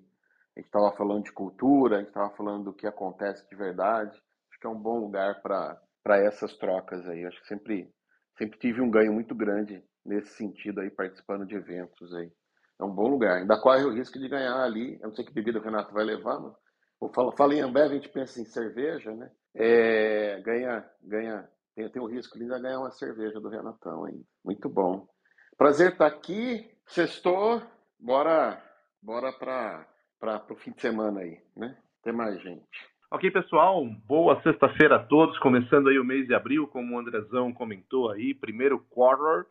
A gente estava falando de cultura, a gente estava falando do que acontece de verdade. Acho que é um bom lugar para essas trocas aí. Acho que sempre sempre tive um ganho muito grande nesse sentido aí participando de eventos aí. É um bom lugar. Ainda corre o risco de ganhar ali. Eu não sei que bebida o Renato vai levar, mas fala, em Ambev, a gente pensa em cerveja, né? É, ganha, ganha tem, tem o risco de ainda ganhar uma cerveja do Renatão ainda. Muito bom. Prazer estar aqui. Sextou. Bora, bora para o fim de semana aí, né? Até mais, gente.
Ok, pessoal, boa sexta-feira a todos. Começando aí o mês de abril, como o Andrezão comentou aí, primeiro quarter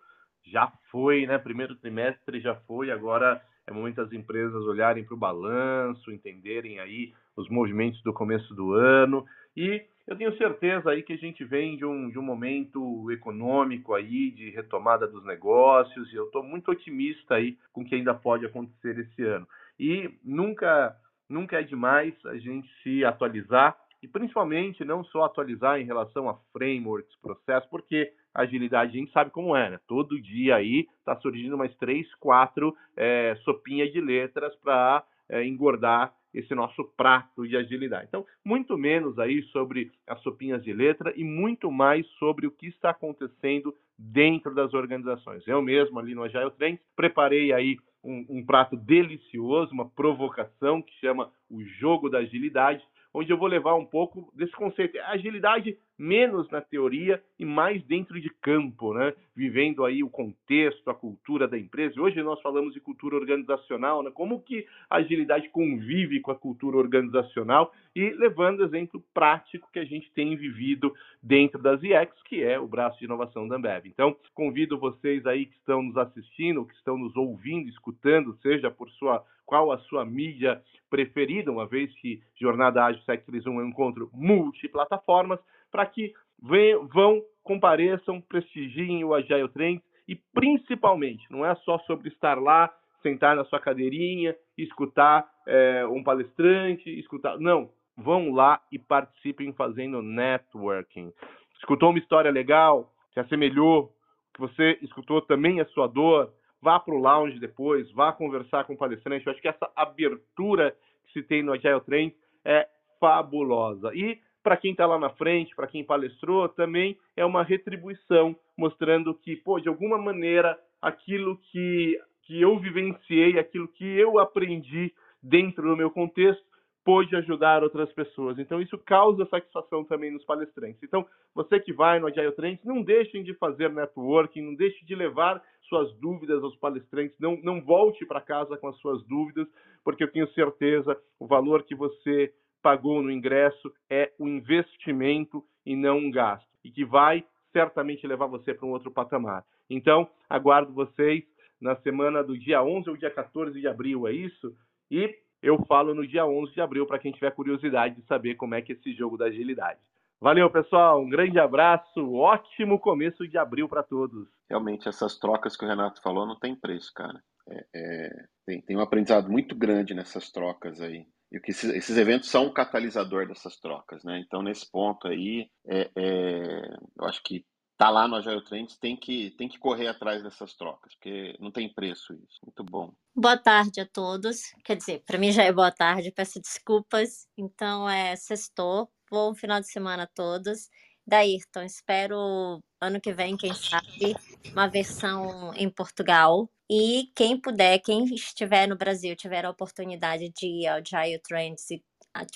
já foi, né? Primeiro trimestre já foi, agora é momento das empresas olharem para o balanço, entenderem aí os movimentos do começo do ano e eu tenho certeza aí que a gente vem de um, de um momento econômico aí, de retomada dos negócios, e eu estou muito otimista aí com o que ainda pode acontecer esse ano. E nunca, nunca é demais a gente se atualizar, e principalmente não só atualizar em relação a frameworks, processos, porque a agilidade a gente sabe como é, né? Todo dia aí está surgindo mais três, quatro é, sopinhas de letras para é, engordar esse nosso prato de agilidade. Então, muito menos aí sobre as sopinhas de letra e muito mais sobre o que está acontecendo dentro das organizações. Eu mesmo ali no Agile Trends preparei aí um, um prato delicioso, uma provocação que chama o jogo da agilidade, onde eu vou levar um pouco desse conceito. Agilidade menos na teoria e mais dentro de campo, né? Vivendo aí o contexto, a cultura da empresa. Hoje nós falamos de cultura organizacional, né? Como que a agilidade convive com a cultura organizacional e levando exemplo prático que a gente tem vivido dentro das IEX, que é o braço de inovação da Ambev. Então, convido vocês aí que estão nos assistindo, que estão nos ouvindo, escutando, seja por sua qual a sua mídia preferida, uma vez que Jornada Ágil 731 é um encontro multiplataformas, para que vão, compareçam, prestigiem o Agile Trends e principalmente, não é só sobre estar lá, sentar na sua cadeirinha, escutar é, um palestrante, escutar. Não, vão lá e participem fazendo networking. Escutou uma história legal, se assemelhou, que você escutou também a sua dor, vá para o lounge depois, vá conversar com o palestrante. Eu acho que essa abertura que se tem no Agile Trends é fabulosa. E para quem está lá na frente, para quem palestrou, também é uma retribuição, mostrando que, pô, de alguma maneira, aquilo que que eu vivenciei, aquilo que eu aprendi dentro do meu contexto, pôde ajudar outras pessoas. Então, isso causa satisfação também nos palestrantes. Então, você que vai no Agile Trends, não deixem de fazer networking, não deixe de levar suas dúvidas aos palestrantes, não, não volte para casa com as suas dúvidas, porque eu tenho certeza o valor que você pagou no ingresso é um investimento e não um gasto, e que vai certamente levar você para um outro patamar. Então, aguardo vocês na semana do dia 11 ou dia 14 de abril, é isso? E eu falo no dia 11 de abril para quem tiver curiosidade de saber como é que é esse jogo da agilidade. Valeu, pessoal. Um grande abraço. Ótimo começo de abril para todos.
Realmente, essas trocas que o Renato falou não tem preço, cara. É, é, tem, tem um aprendizado muito grande nessas trocas aí. E que esses, esses, eventos são um catalisador dessas trocas, né? Então, nesse ponto aí, é, é eu acho que tá lá no Agile Trends tem que, tem que correr atrás dessas trocas, porque não tem preço isso. Muito bom.
Boa tarde a todos. Quer dizer, para mim já é boa tarde, peço desculpas. Então, é sextou. Bom final de semana a todos. Daírton, espero ano que vem, quem sabe, uma versão em Portugal. E quem puder, quem estiver no Brasil, tiver a oportunidade de ir ao Agile Trends e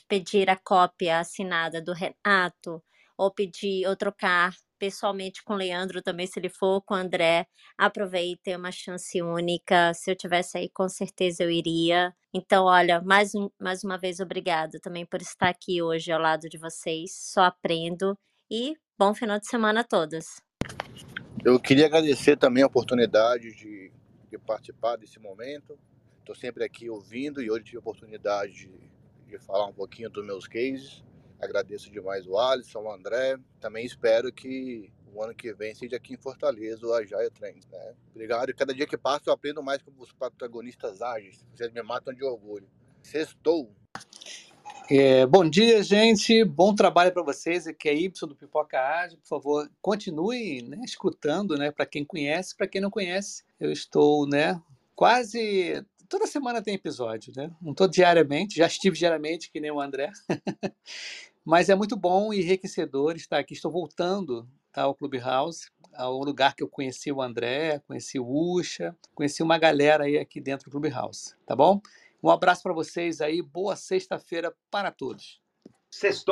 pedir a cópia assinada do Renato, ou pedir ou trocar pessoalmente com o Leandro também, se ele for com o André, aproveite, é uma chance única. Se eu tivesse aí, com certeza eu iria. Então, olha, mais, um, mais uma vez, obrigada também por estar aqui hoje ao lado de vocês. Só aprendo e bom final de semana a todos.
Eu queria agradecer também a oportunidade de, de participar desse momento. Estou sempre aqui ouvindo e hoje tive a oportunidade de, de falar um pouquinho dos meus cases. Agradeço demais o Alisson, o André. Também espero que o ano que vem seja aqui em Fortaleza o Agile Trends, né? Obrigado. Cada dia que passa eu aprendo mais com os protagonistas ágeis. Vocês me matam de orgulho. Sextou.
É, bom dia, gente. Bom trabalho para vocês. Aqui é Y do Pipoca Ágil. Por favor, continue né, escutando, né? Para quem conhece, para quem não conhece, eu estou, né? Quase toda semana tem episódio, né? Não estou diariamente, já estive diariamente, que nem o André. Mas é muito bom e enriquecedor estar aqui. Estou voltando tá, ao Clubhouse, ao lugar que eu conheci o André, conheci o Ucha, conheci uma galera aí aqui dentro do Clubhouse, tá bom? Um abraço para vocês aí, boa sexta-feira para todos.
Sextou.